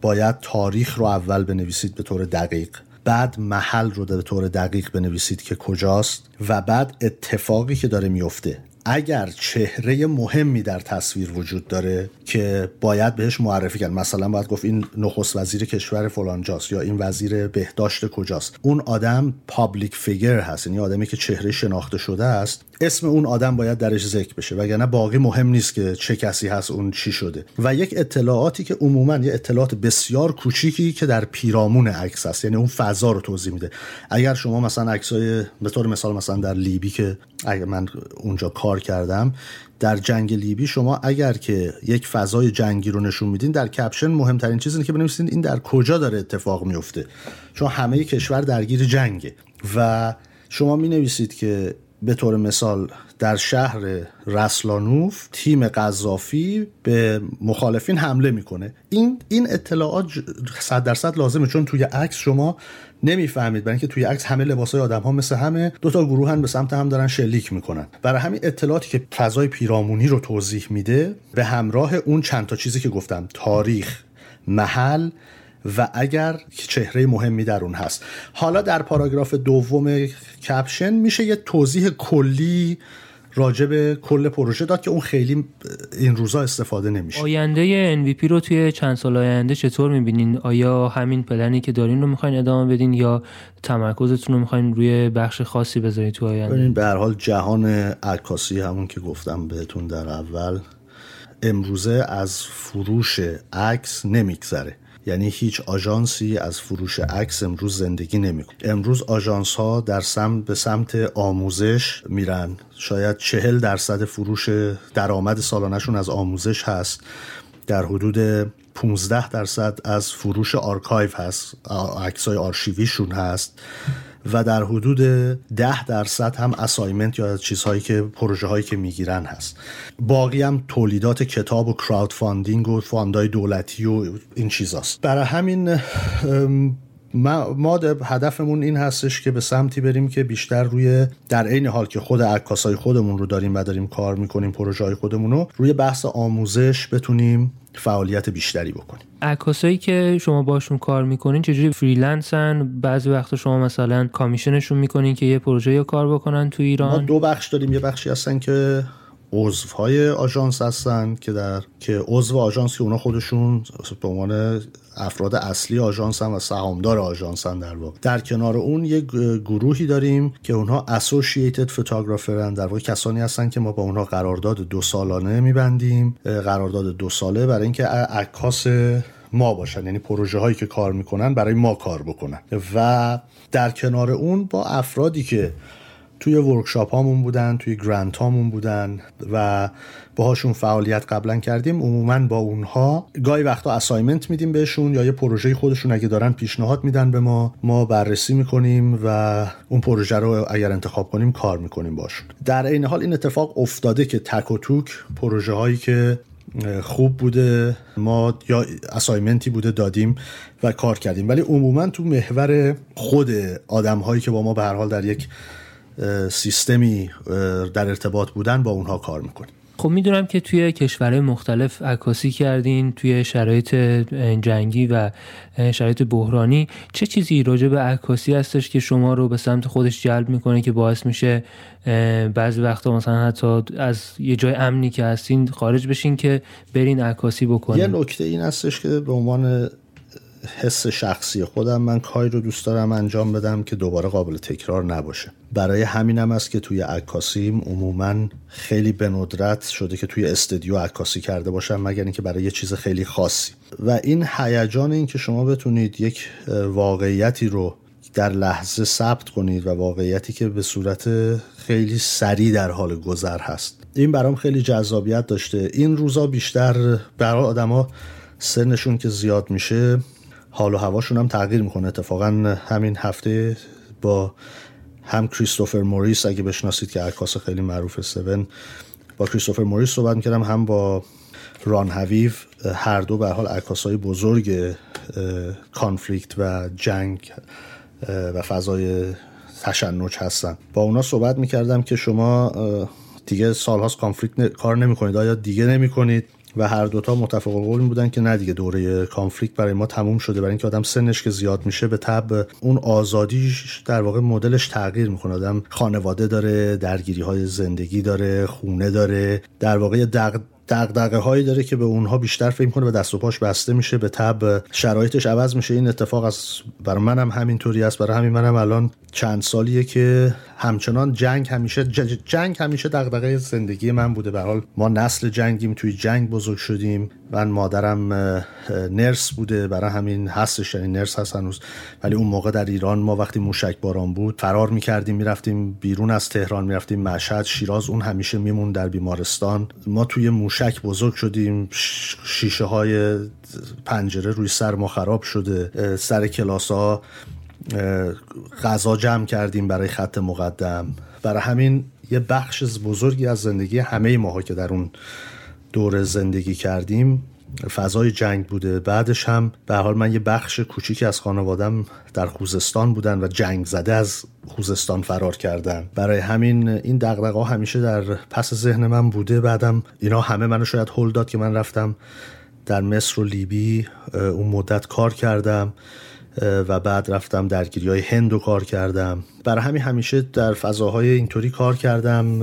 S2: باید تاریخ رو اول بنویسید به طور دقیق. بعد محل رو به طور دقیق بنویسید که کجاست و بعد اتفاقی که داره میفته. اگر چهره مهمی در تصویر وجود داره که باید بهش معرفی کرد. مثلا باید گفت این نخست وزیر کشور فلانجاست یا این وزیر بهداشت کجاست. اون آدم public figure هست. یعنی آدمی که چهره شناخته شده است. اسم اون آدم باید درش ذکر بشه وگرنه باقی مهم نیست که چه کسی هست اون چی شده. و یک اطلاعاتی که عموما یه اطلاعات بسیار کوچیکی که در پیرامون عکس است یعنی اون فضا رو توضیح میده. اگر شما مثلا عکسای به طور مثال مثلا در لیبی که اگر من اونجا کار کردم در جنگ لیبی شما اگر که یک فضای جنگی رو نشون میدین در کپشن مهمترین چیز اینه که بنویسین این در کجا داره اتفاق میفته. چون همه کشور درگیر جنگه. و شما می نویسید که به طور مثال در شهر رسلانوف تیم قذافی به مخالفین حمله می‌کنه. این این اطلاعات صد درصد لازمه چون توی عکس شما نمی‌فهمید. برای اینکه توی عکس همه لباسای آدم ها مثل همه دو تا گروه هم به سمت هم دارن شلیک می‌کنن. برای همین اطلاعاتی که فضای پیرامونی رو توضیح میده به همراه اون چند تا چیزی که گفتم تاریخ محل و اگر چهره مهمی در اون هست. حالا در پاراگراف دوم کپشن میشه یه توضیح کلی راجع به کل پروژه داد که اون خیلی این روزا استفاده نمیشه.
S1: آینده NVP رو توی چند سال آینده چطور می‌بینین؟ آیا همین پلنی که دارین رو می‌خواین ادامه بدین یا تمرکزتون رو می‌خواین روی بخش خاصی بذارید تو آینده؟
S2: ببینین به هر حال جهان عکاسی همون که گفتم بهتون در اول امروزه از فروش عکس نمیگذره. یعنی هیچ آژانسی از فروش عکس امروز زندگی نمی‌کنه. امروز آژانس ها در سمت به سمت آموزش میرن. شاید چهل درصد فروش درآمد سالانشون از آموزش هست. در حدود 15 درصد از فروش آرکایو هست. عکسای آرشیویشون هست. و در حدود ده درصد هم assignment یا چیزهایی که پروژه هایی که می‌گیرن هست. باقی هم تولیدات کتاب و crowdfunding و fund ای دولتی و این چیزاست. برای همین ما هدفمون این هستش که به سمتی بریم که بیشتر روی در عین حال که خود عکاسای خودمون رو داریم و داریم کار می‌کنیم پروژه های خودمون رو روی بحث آموزش بتونیم فعالیت بیشتری بکنیم
S1: عکاسایی که شما باشون کار می‌کنین چجوری freelance ن؟ بعضی وقتا شما مثلا commission شون می‌کنین که یه پروژه یا کار بکنن تو ایران؟
S2: ما دو بخش داریم. یه بخشی هستن که های آژانس هستن که در که عضو آژانس که اونا خودشون به عنوان افراد اصلی آژانس و سهامدار آژانس در واقع. در کنار اون یک گروهی داریم که اونها associated photographer ن در واقع کسانی هستن که ما با اونها قرارداد دو سالانه میبندیم. قرارداد دو ساله برای اینکه عکاس ما باشن. یعنی پروژه هایی که کار می‌کنن برای ما کار بکنن. و در کنار اون با افرادی که توی ورکشاپ هامون بودن توی گرانت هامون بودن و باهاشون فعالیت قبلا کردیم. عموما با اونها گاهی وقتا اسایمنت میدیم بهشون یا یه پروژه خودشون اگه دارن پیشنهاد میدن به ما ما بررسی می‌کنیم و اون پروژه رو اگر انتخاب کنیم کار می‌کنیم باشون. در این حال این اتفاق افتاده که تک و توک پروژه هایی که خوب بوده ما یا اسایمنتی بوده دادیم و کار کردیم. ولی عموما تو محور خود آدم هایی که با ما به هر حال در یک سیستمی در ارتباط بودن با اونها کار می‌کنیم.
S1: خب می‌دونم که توی کشورهای مختلف عکاسی کردین توی شرایط جنگی و شرایط بحرانی. چه چیزی راجع به عکاسی هستش که شما رو به سمت خودش جلب می‌کنه که باعث میشه بعضی وقتا مثلا حتی از یه جای امنی که هستین خارج بشین که برین عکاسی بکنین؟
S2: یه نکته این هستش که به عنوان حس شخصی خودم من کاری رو دوست دارم انجام بدم که دوباره قابل تکرار نباشه. برای همینم است که توی عکاسیم عموما خیلی به ندرت شده که توی استودیو عکاسی کرده باشم مگر اینکه برای یه چیز خیلی خاصی. و این هیجان این که شما بتونید یک واقعیتی رو در لحظه ثبت کنید و واقعیتی که به صورت خیلی سریع در حال گذر هست. این برام خیلی جذابیت داشته. این روزا بیشتر برای آدما سنشون که زیاد میشه حال و هواشون هم تغییر می‌کنه. اتفاقا همین هفته با هم کریستوفر موریس اگه بشناسید که عکاس خیلی معروف سون با کریستوفر موریس صحبت می‌کردم هم با ران هویف هر دو به حال های بزرگ conflict و جنگ و فضای تشنج هستن. با اونا صحبت می‌کردم که شما دیگه سالهاست conflict کار نمی‌کنید. آیا دیگه نمی‌کنید؟ و هر دوتا متفق القول بودن که نه دیگه دوره conflict برای ما تموم شده برای اینکه آدم سنش که زیاد میشه به تبع اون آزادیش در واقع مدلش تغییر می‌کنه. آدم خانواده داره درگیری های زندگی داره خونه داره در واقع دق دغدغه هایی داره که به اونها بیشتر فکر کنه و دست و پاش بسته میشه به تبع شرایطش عوض میشه. این اتفاق از برای منم همینطوری است برای همین منم الان چند سالیه که همچنان جنگ همیشه جنگ همیشه دغدغه زندگی من بوده. به حال ما نسل جنگیم توی جنگ بزرگ شدیم. من مادرم نرس بوده. برای همین هستش یعنی نرس هست هنوز. ولی اون موقع در ایران ما وقتی موشک باران بود فرار می‌کردیم می‌رفتیم بیرون از تهران می‌رفتیم مشهد شیراز اون همیشه میمون در بیمارستان. ما توی موشک بزرگ شدیم شیشه های پنجره روی سر ما خراب شده سر کلاس ها غذا جمع کردیم برای خط مقدم. برای همین یه بخش بزرگی از زندگی همه ماها که در اون دور زندگی کردیم فضای جنگ بوده. بعدش هم به حال من یه بخش کوچیکی از خانوادم در خوزستان بودن و جنگ زده از خوزستان فرار کردن. برای همین این دغدغه همیشه در پس ذهن من بوده. بعدم اینا همه منو شاید هل داد که من رفتم در مصر و لیبی اون مدت کار کردم و بعد رفتم درگیری های هند و کار کردم. برای همین همیشه در فضاهای اینطوری کار کردم.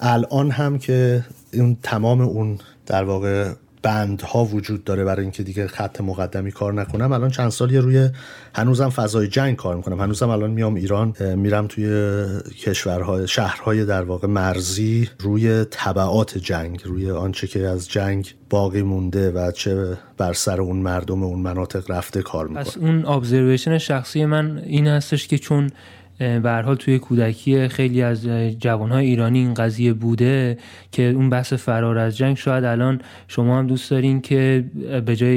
S2: الان هم که اون تمام اون در واقع بندها وجود داره برای اینکه دیگه خط مقدمی کار نکنم. الان چند سالی روی هنوزم فضای جنگ کار می‌کنم. هنوزم الان میام ایران میرم توی کشورهای شهرهای در واقع مرزی روی طبعات جنگ روی آنچه که از جنگ باقی مونده و چه بر سر اون مردم اون مناطق رفته کار می‌کنم.
S1: پس اون ابزرویشن شخصی من این هستش که چون به حال توی کودکی خیلی از جوانهای ایرانی این قضیه بوده که اون بحث فرار از جنگ شاید الان شما هم دوست دارین که به جای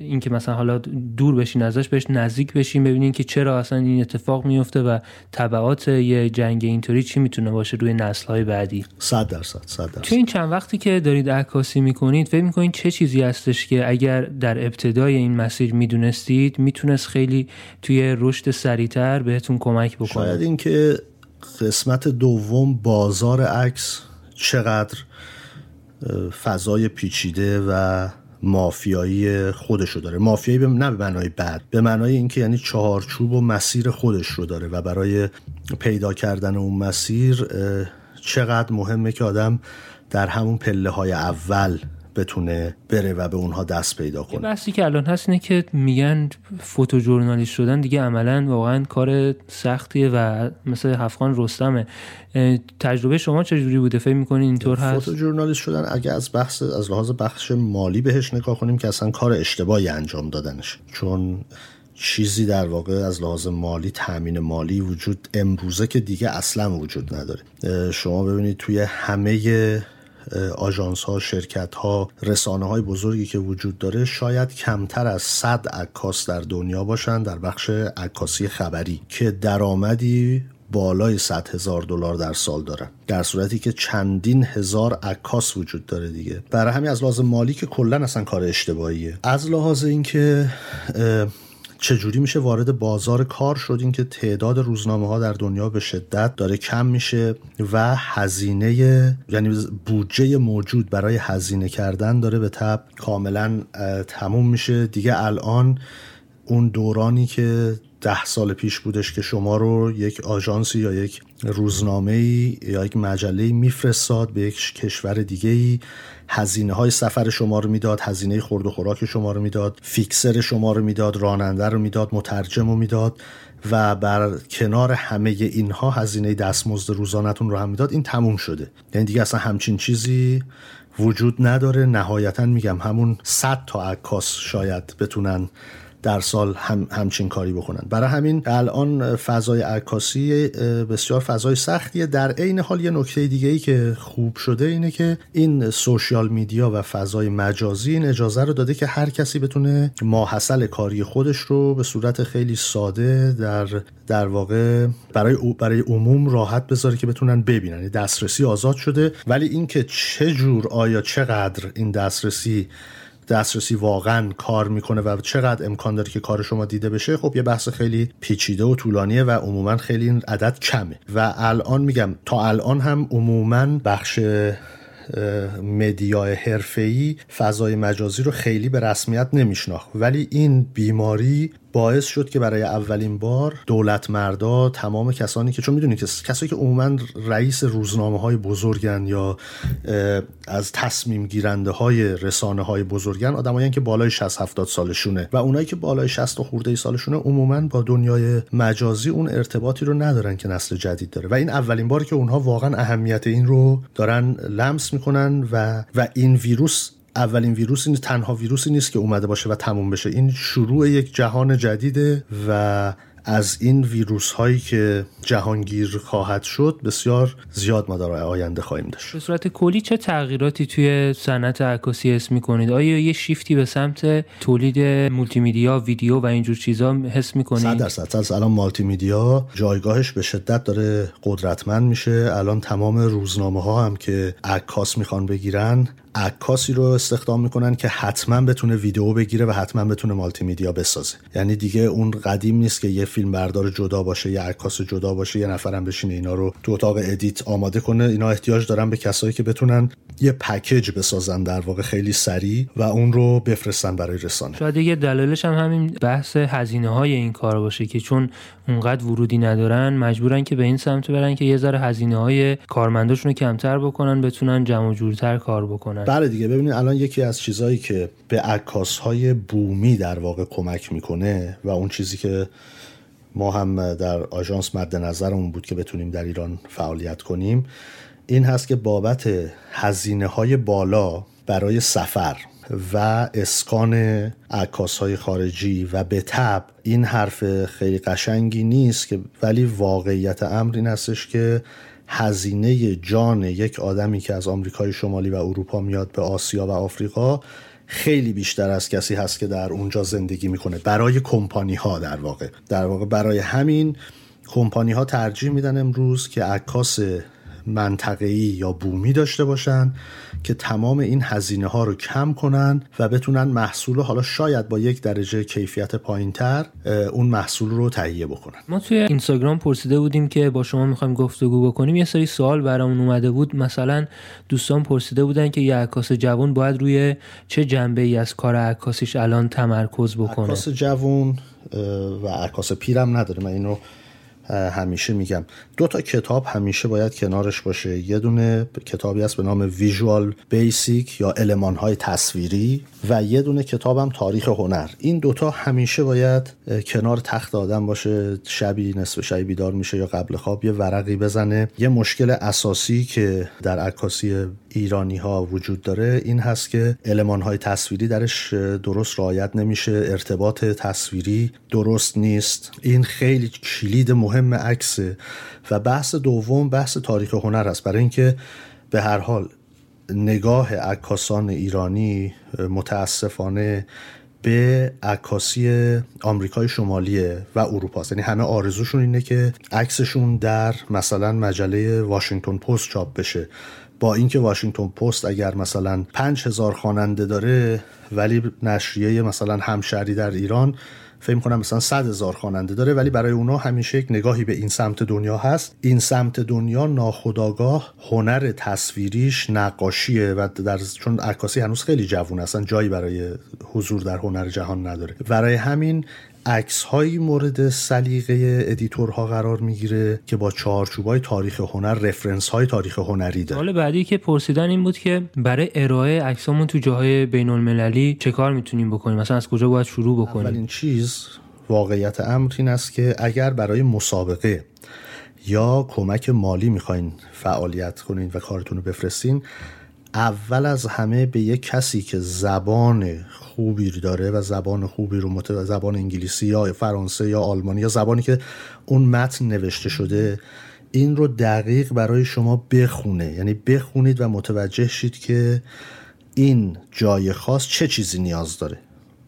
S1: اینکه مثلا حالا دور بشین ازش بهش نزدیک بشین ببینین که چرا اصلا این اتفاق میفته و تبعات یه جنگ اینطوری چی می‌تونه باشه روی نسلهای بعدی.
S2: 100 درصد 100 درصد.
S1: توی این چند وقتی که دارید عکاسی می‌کنید فکر می‌کنید چه چیزی هستش که اگر در ابتدای این مسیر می‌دونستید می‌تونست خیلی توی رشد سریعتر بهتون کمک بکنه؟
S2: شاید اینکه قسمت دوم بازار عکس چقدر فضای پیچیده و مافیایی خودش رو داره. مافیایی به نه به معنای بد به معنای اینکه یعنی چهارچوب و مسیر خودش رو داره و برای پیدا کردن اون مسیر چقدر مهمه که آدم در همون پله های اول بتونه بره و به اونها دست پیدا کنه.
S1: بحثی که الان هست اینه که میگن فوتو جورنالیست شدن دیگه عملا واقعا کار سختیه و مثل هفخان رستمه. تجربه شما چجوری بوده؟ فکر می‌کنین اینطور هست؟
S2: فوتو جورنالیست شدن اگه از بحث از لحاظ بخش مالی بهش نگاه کنیم که اصلا کار اشتباهی انجام دادنش. چون چیزی در واقع از لحاظ مالی تامین مالی وجود امروزه که دیگه اصلا وجود نداره. شما ببینید توی همه آژانس ها شرکت ها رسانه های بزرگی که وجود داره شاید کمتر از 100 عکاس در دنیا باشن در بخش عکاسی خبری که درآمدی بالای 100 هزار دلار در سال دارن. در صورتی که چندین هزار عکاس وجود داره دیگه. برای همین از لحاظ مالی که کلا اصلا کار اشتباهیه. از لحاظ اینکه چجوری میشه وارد بازار کار شدیم که تعداد روزنامه ها در دنیا به شدت داره کم میشه و هزینه یعنی بودجه موجود برای هزینه کردن داره به تب کاملا تموم میشه. دیگه الان اون دورانی که ده سال پیش بودش که شما رو یک آژانسی یا یک روزنامه یا یک مجله میفرستاد به یک کشور دیگه ای هزینه های سفر شما رو می‌داد هزینه خورد و خوراک شما رو می‌داد فیکسر شما رو می‌داد راننده رو می‌داد مترجم رو می‌داد و بر کنار همه اینها هزینه دستمزد روزانتون رو هم می‌داد. این تموم شده. یعنی دیگه اصلا همچین چیزی وجود نداره. نهایتا میگم همون 100 تا عکاس شاید بتونن در سال هم همچین کاری بکنن. برای همین الان فضای عکاسی بسیار فضای سختیه. در عین حال یه نکته دیگه ای که خوب شده اینه که این سوشیال میدیا و فضای مجازی این اجازه رو داده که هر کسی بتونه ماحصل کاری خودش رو به صورت خیلی ساده در در واقع برای برای عموم راحت بذاره که بتونن ببینن. یعنی دسترسی آزاد شده. ولی اینکه چه جور آیا چقدر این دسترسی دسترسی واقعا کار می‌کنه و چقدر امکان داره که کار شما دیده بشه خب یه بحث خیلی پیچیده و طولانیه و عموما خیلی این عدد کمه. و الان میگم تا الان هم عموما بخش مدیای حرفه‌ای فضای مجازی رو خیلی به رسمیت نمیشناخت. ولی این بیماری باعث شد که برای اولین بار دولت مردا تمام کسانی که چون می‌دونید که کسایی که عموما رئیس روزنامه های بزرگن یا از تصمیم گیرنده های رسانه های بزرگن آدمایی که بالای 60 70 سالشونه. و اونایی که بالای 60 خورده ای سالشونه عموما با دنیای مجازی اون ارتباطی رو ندارن که نسل جدید داره. و این اولین باری که اونها واقعا اهمیت این رو دارن لمس می‌کنن و و این ویروس اولین ویروس این تنها ویروسی نیست که اومده باشه و تموم بشه. این شروع یک جهان جدیده و از این ویروس هایی که جهانگیر خواهد شد بسیار زیاد ما در آینده خواهیم داشت.
S1: به صورت کلی چه تغییراتی توی صنعت عکاسی حس می‌کنید؟ آیا یه شیفتی به سمت تولید مولتی میدیا ویدیو و اینجور چیزا حس می‌کنید؟
S2: 100 درصد. از الان مالتی میدیا جایگاهش به شدت داره قدرتمند میشه. الان تمام روزنامه ها هم که عکاس می‌خوان بگیرن عکاسی رو استخدام می‌کنن که حتما بتونه ویدیو بگیره و حتما بتونه مالتی میدیا بسازه. یعنی دیگه اون قدیم نیست که یه فیلم بردار جدا باشه یه عکاس جدا باشه یه نفرم بشینه اینا رو تو اتاق edit آماده کنه. اینا احتیاج دارن به کسایی که بتونن یه پکیج بسازن در واقع خیلی سریع و اون رو بفرستن برای رسانه.
S1: شاید یه دلیلش هم همین بحث هزینه های این کار باشه که چون اونقدر ورودی ندارن مجبورن که به این سمت برن که یه ذره هزینه های کارمنداشون رو کمتر بکنن بتونن جمع جورتر کار بکنن.
S2: بله دیگه ببینید الان یکی از چیزهایی که به عکاس های بومی در واقع کمک می‌کنه و اون چیزی که ما هم در آژانس مد نظرمون بود که بتونیم در ایران فعالیت کنیم این هست که بابت هزینه های بالا برای سفر و اسکان عکاس های خارجی و به تب این حرف خیلی قشنگی نیست که ولی واقعیت امر این هستش که هزینه جان یک آدمی که از آمریکای شمالی و اروپا میاد به آسیا و آفریقا خیلی بیشتر از کسی هست که در اونجا زندگی می‌کنه. برای کمپانی ها در واقع. در واقع برای همین کمپانی ها ترجیح میدن امروز که عکاس منطقه‌ای یا بومی داشته باشن که تمام این هزینه ها رو کم کنن و بتونن محصول حالا شاید با یک درجه کیفیت پایینتر اون محصول رو تهیه بکنن.
S1: ما توی اینستاگرام پرسیده بودیم که با شما می‌خوایم گفتگو بکنیم. یه سری سوال برامون اومده بود. مثلا دوستان پرسیده بودن که یه عکاس جوان باید روی چه جنبه ای از کار عکاسیش الان تمرکز بکنه؟
S2: عکاس جوان و عکاس پیرم نداره. من اینو همیشه میگم. دو تا کتاب همیشه باید کنارش باشه. یه دونه کتابی هست به نام ویژوال بیسیک یا علمان های تصویری و یه دونه کتابم تاریخ هنر. این دوتا همیشه باید کنار تخت آدم باشه. شبی نصف شبی بیدار میشه یا قبل خواب یه ورقی بزنه. یه مشکل اساسی که در عکاسی ایرانی ها وجود داره این هست که علمان های تصویری درش درست رعایت نمیشه ارتباط تصویری درست نیست. این خیلی کلید مهم عکسه و بحث دوم بحث تاریخ هنر است. برای اینکه به هر حال نگاه عکاسان ایرانی متاسفانه به عکاسی آمریکای شمالی و اروپا یعنی همه آرزوشون اینه که عکسشون در مثلا مجله واشنگتن پست چاپ بشه. با اینکه واشنگتن پست اگر مثلا 5000 خواننده داره ولی نشریه مثلا همشهری در ایران فکر کنم مثلا 100 هزار خواننده داره ولی برای اونا همیشه یک نگاهی به این سمت دنیا هست. این سمت دنیا ناخداگاه هنر تصویریش نقاشیه و در چون عکاسی هنوز خیلی جوون هستن جایی برای حضور در هنر جهان نداره. برای همین عکس هایی مورد سلیقه ادیتورها قرار می‌گیره که با چارچوبای تاریخ هنر رفرنس های تاریخ هنری داره.
S1: حالا بعدی که پرسیدن این بود که برای ارائه عکسامون تو جاهای بین المللی چه کار می‌تونیم بکنیم؟ مثلا از کجا باید شروع بکنیم؟
S2: اولین چیز واقعیت امر این است که اگر برای مسابقه یا کمک مالی می‌خواین فعالیت کنین و کارتون رو بفرستین اول از همه به یک کسی که زبان خوبی داره و زبان خوبی رو مت... زبان انگلیسی یا فرانسه یا آلمانی یا زبانی که اون متن نوشته شده این رو دقیق برای شما بخونه. یعنی بخونید و متوجه شید که این جای خاص چه چیزی نیاز داره.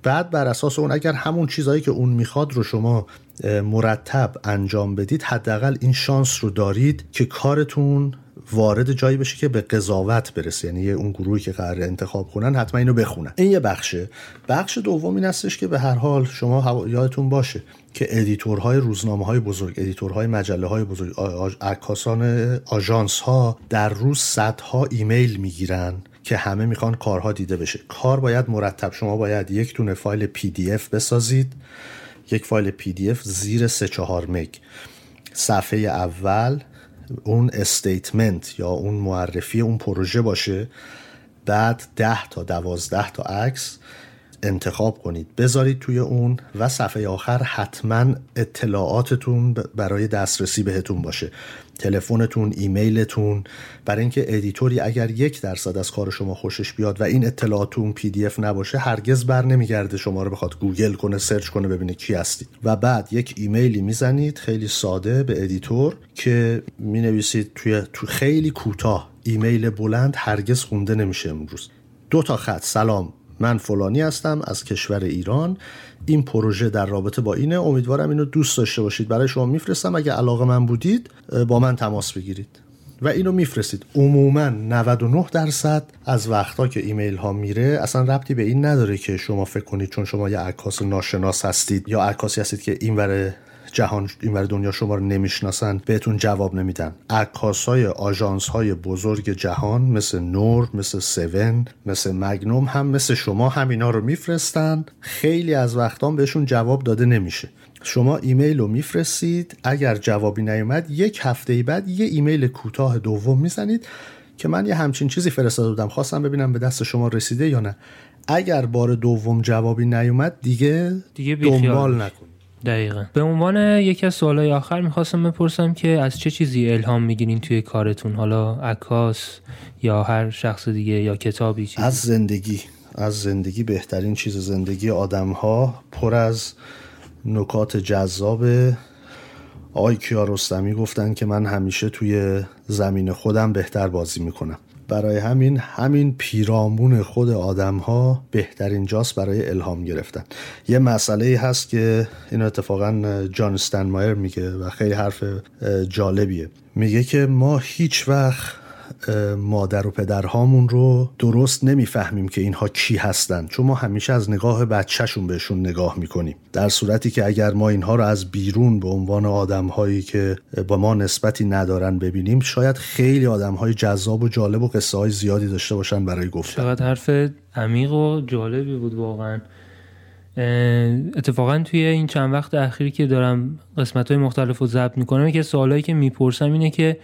S2: بعد بر اساس اون اگر همون چیزهایی که اون می‌خواد رو شما مرتب انجام بدید حداقل این شانس رو دارید که کارتون وارد جایی بشه که به قضاوت برسه. یعنی اون گروهی که قراره انتخاب کنن حتما اینو بخونن. این یه بخشه. بخش دوم این هستش که به هر حال شما یادتون باشه که editor های روزنامه های بزرگ editor های مجله های بزرگ عکاسان آژانس ها در روز صدها ایمیل می‌گیرن که همه می‌خوان کارها دیده بشه. کار باید مرتب. شما باید یک دونه فایل PDF بسازید. یک فایل PDF زیر 3 4 مگ صفحه اول اون statement یا اون معرفی اون پروژه باشه بعد 10 تا 12 تا عکس انتخاب کنید. بذارید توی اون و صفحه آخر حتما اطلاعاتتون برای دسترسی بهتون باشه. تلفنتون ایمیلتون. برای اینکه editor ی اگر یک درصد از کار شما خوشش بیاد و این اطلاعات اون PDF نباشه هرگز بر نمیگرده شما رو بخواد گوگل کنه search کنه ببینه کی هستید. و بعد یک ایمیلی می‌زنید خیلی ساده به editor که می نویسید توی تو خیلی کوتاه ایمیل بلند هرگز خونده نمیشه امروز. دو تا خط. سلام. من فلانی هستم از کشور ایران. این پروژه در رابطه با اینه. امیدوارم اینو دوست داشته باشید. برای شما میفرستم. اگه علاقه مند بودید با من تماس بگیرید. و اینو میفرستید. عموما 99 درصد از وقتا که ایمیل ها میره اصلا ربطی به این نداره که شما فکر کنید چون شما یه عکاس ناشناس هستید یا عکاسی هستید که این جهان اینور دنیا شما رو نمی‌شناسن بهتون جواب نمیدن. عکاسای آژانس های بزرگ جهان مثل نور مثل سون مثل مگنوم هم مثل شما همینا رو میفرستن. خیلی از وقتان بهشون جواب داده نمیشه. شما ایمیل رو میفرستید اگر جوابی نیومد یک هفته بعد یه ایمیل کوتاه دوم می‌زنید که من یه همچین چیزی فرستاده بودم. خواستم ببینم به دست شما رسیده یا نه. اگر بار دوم جوابی نیومد دیگه, دیگه دنبال نکن.
S1: دقیقا. به عنوان یکی از سوالای آخر می‌خواستم بپرسم که از چه چیزی الهام می‌گیرین توی کارتون؟ حالا عکاس یا هر شخص دیگه یا کتابی چیزی؟
S2: از زندگی. از زندگی بهترین چیز زندگی آدم ها پر از نکات جذاب. آقای کیارستمی گفتن که من همیشه توی زمین خودم بهتر بازی می‌کنم. برای همین همین پیرامون خود آدم ها بهترین جاست برای الهام گرفتن. یه مسئله هست که این اتفاقا جان استنمایر میگه و خیلی حرف جالبیه. میگه که ما هیچ وقت مادر و پدرهامون رو درست نمی‌فهمیم که اینها کی هستند چون ما همیشه از نگاه بچهشون بهشون نگاه می‌کنیم. در صورتی که اگر ما اینها رو از بیرون به عنوان آدمهایی که با ما نسبتی ندارن ببینیم شاید خیلی آدمهای جذاب و جالب و قصه های زیادی داشته باشن برای گفتن.
S1: چقدر حرف عمیق و جالبی بود واقعا. اتفاقا توی این چند وقت اخیری که دارم قسمت های مختلف رو ضبط می‌کنم که سوالایی که می‌پرسم اینه که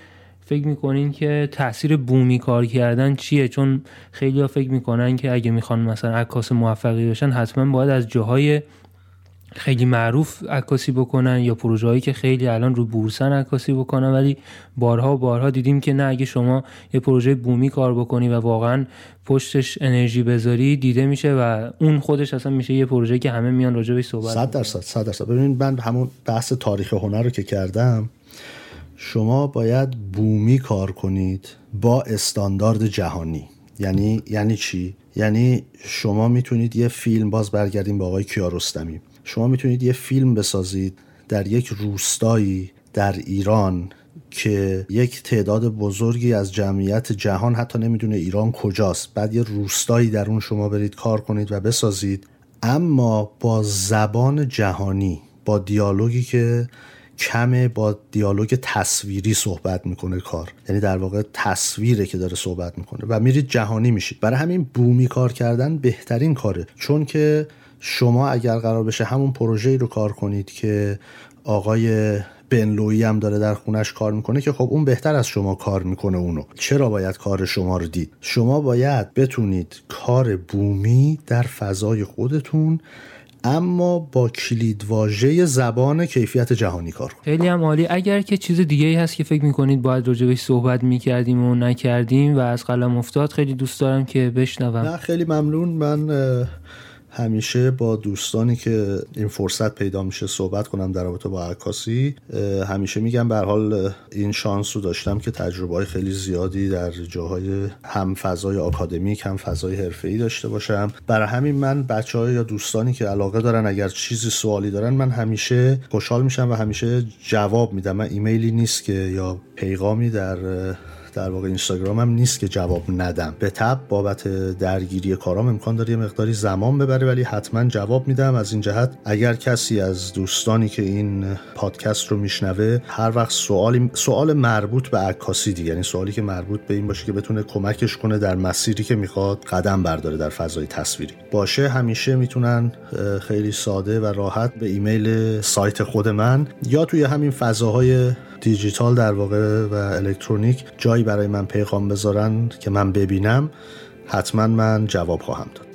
S1: فکر می‌کنین که تاثیر بومی کار کردن چیه؟ چون خیلی ها فکر می‌کنن که اگه می‌خوان مثلا عکاس موفقی باشن حتما باید از جاهای خیلی معروف عکاسی بکنن یا پروژه هایی که خیلی الان رو بورسن عکاسی بکنن. ولی بارها و بارها دیدیم که نه اگه شما یه پروژه بومی کار بکنی و واقعا پشتش انرژی بذاری دیده میشه و اون خودش اصلا میشه یه پروژه که همه میان راجع صحبت
S2: 100 درصد 100 درصد. ببینید من همون بحث تاریخ هنر رو که کردم شما باید بومی کار کنید با استاندارد جهانی. یعنی یعنی چی؟ یعنی شما می‌تونید یه فیلم باز برگردیم با آقای کیارستمی. شما می‌تونید یه فیلم بسازید در یک روستایی در ایران که یک تعداد بزرگی از جمعیت جهان حتی نمی‌دونه ایران کجاست. بعد یه روستایی در اون شما برید کار کنید و بسازید. اما با زبان جهانی با دیالوگی که کمه با دیالوگ تصویری صحبت می‌کنه کار. یعنی در واقع تصویره که داره صحبت می‌کنه و میرید جهانی میشید. برای همین بومی کار کردن بهترین کاره. چون که شما اگر قرار بشه همون پروژه رو کار کنید که آقای بنلوی هم داره در خونش کار می‌کنه که خب اون بهتر از شما کار می‌کنه اونو. چرا باید کار شما رو دید؟ شما باید بتونید کار بومی در فضای خودتون اما با کلید واژه زبان کیفیت جهانی کار
S1: خیلی هم عالی. اگر که چیز دیگه ای هست که فکر می‌کنید باید راجبش صحبت می‌کردیم و نکردیم و از قلم افتاد خیلی دوست دارم که بشنوم.
S2: نه خیلی ممنون. من همیشه با دوستانی که این فرصت پیدا میشه صحبت کنم در رابطه با عکاسی همیشه میگم به حال این شانس رو داشتم که تجربه های خیلی زیادی در جاهای هم فضای آکادمیک هم فضای حرفه‌ای داشته باشم. برای همین من بچه های یا دوستانی که علاقه دارن اگر چیزی سوالی دارن من همیشه خوشحال میشم و همیشه جواب میدم. من ایمیلی نیست که یا پیغامی در در واقع اینستاگرام هم نیست که جواب ندم. به تب بابت درگیری کارام امکان داره یه مقداری زمان ببره ولی حتما جواب میدم. از این جهت اگر کسی از دوستانی که این پادکست رو میشنوه هر وقت سوالی سوال مربوط به عکاسی دیگه یعنی سوالی که مربوط به این باشه که بتونه کمکش کنه در مسیری که می‌خواد قدم برداره در فضای تصویری. باشه همیشه می‌تونن خیلی ساده و راحت به ایمیل سایت خود من یا توی همین فضاهای دیجیتال در واقع و الکترونیک جایی برای من پیغام بذارن که من ببینم حتما من جواب خواهم داد.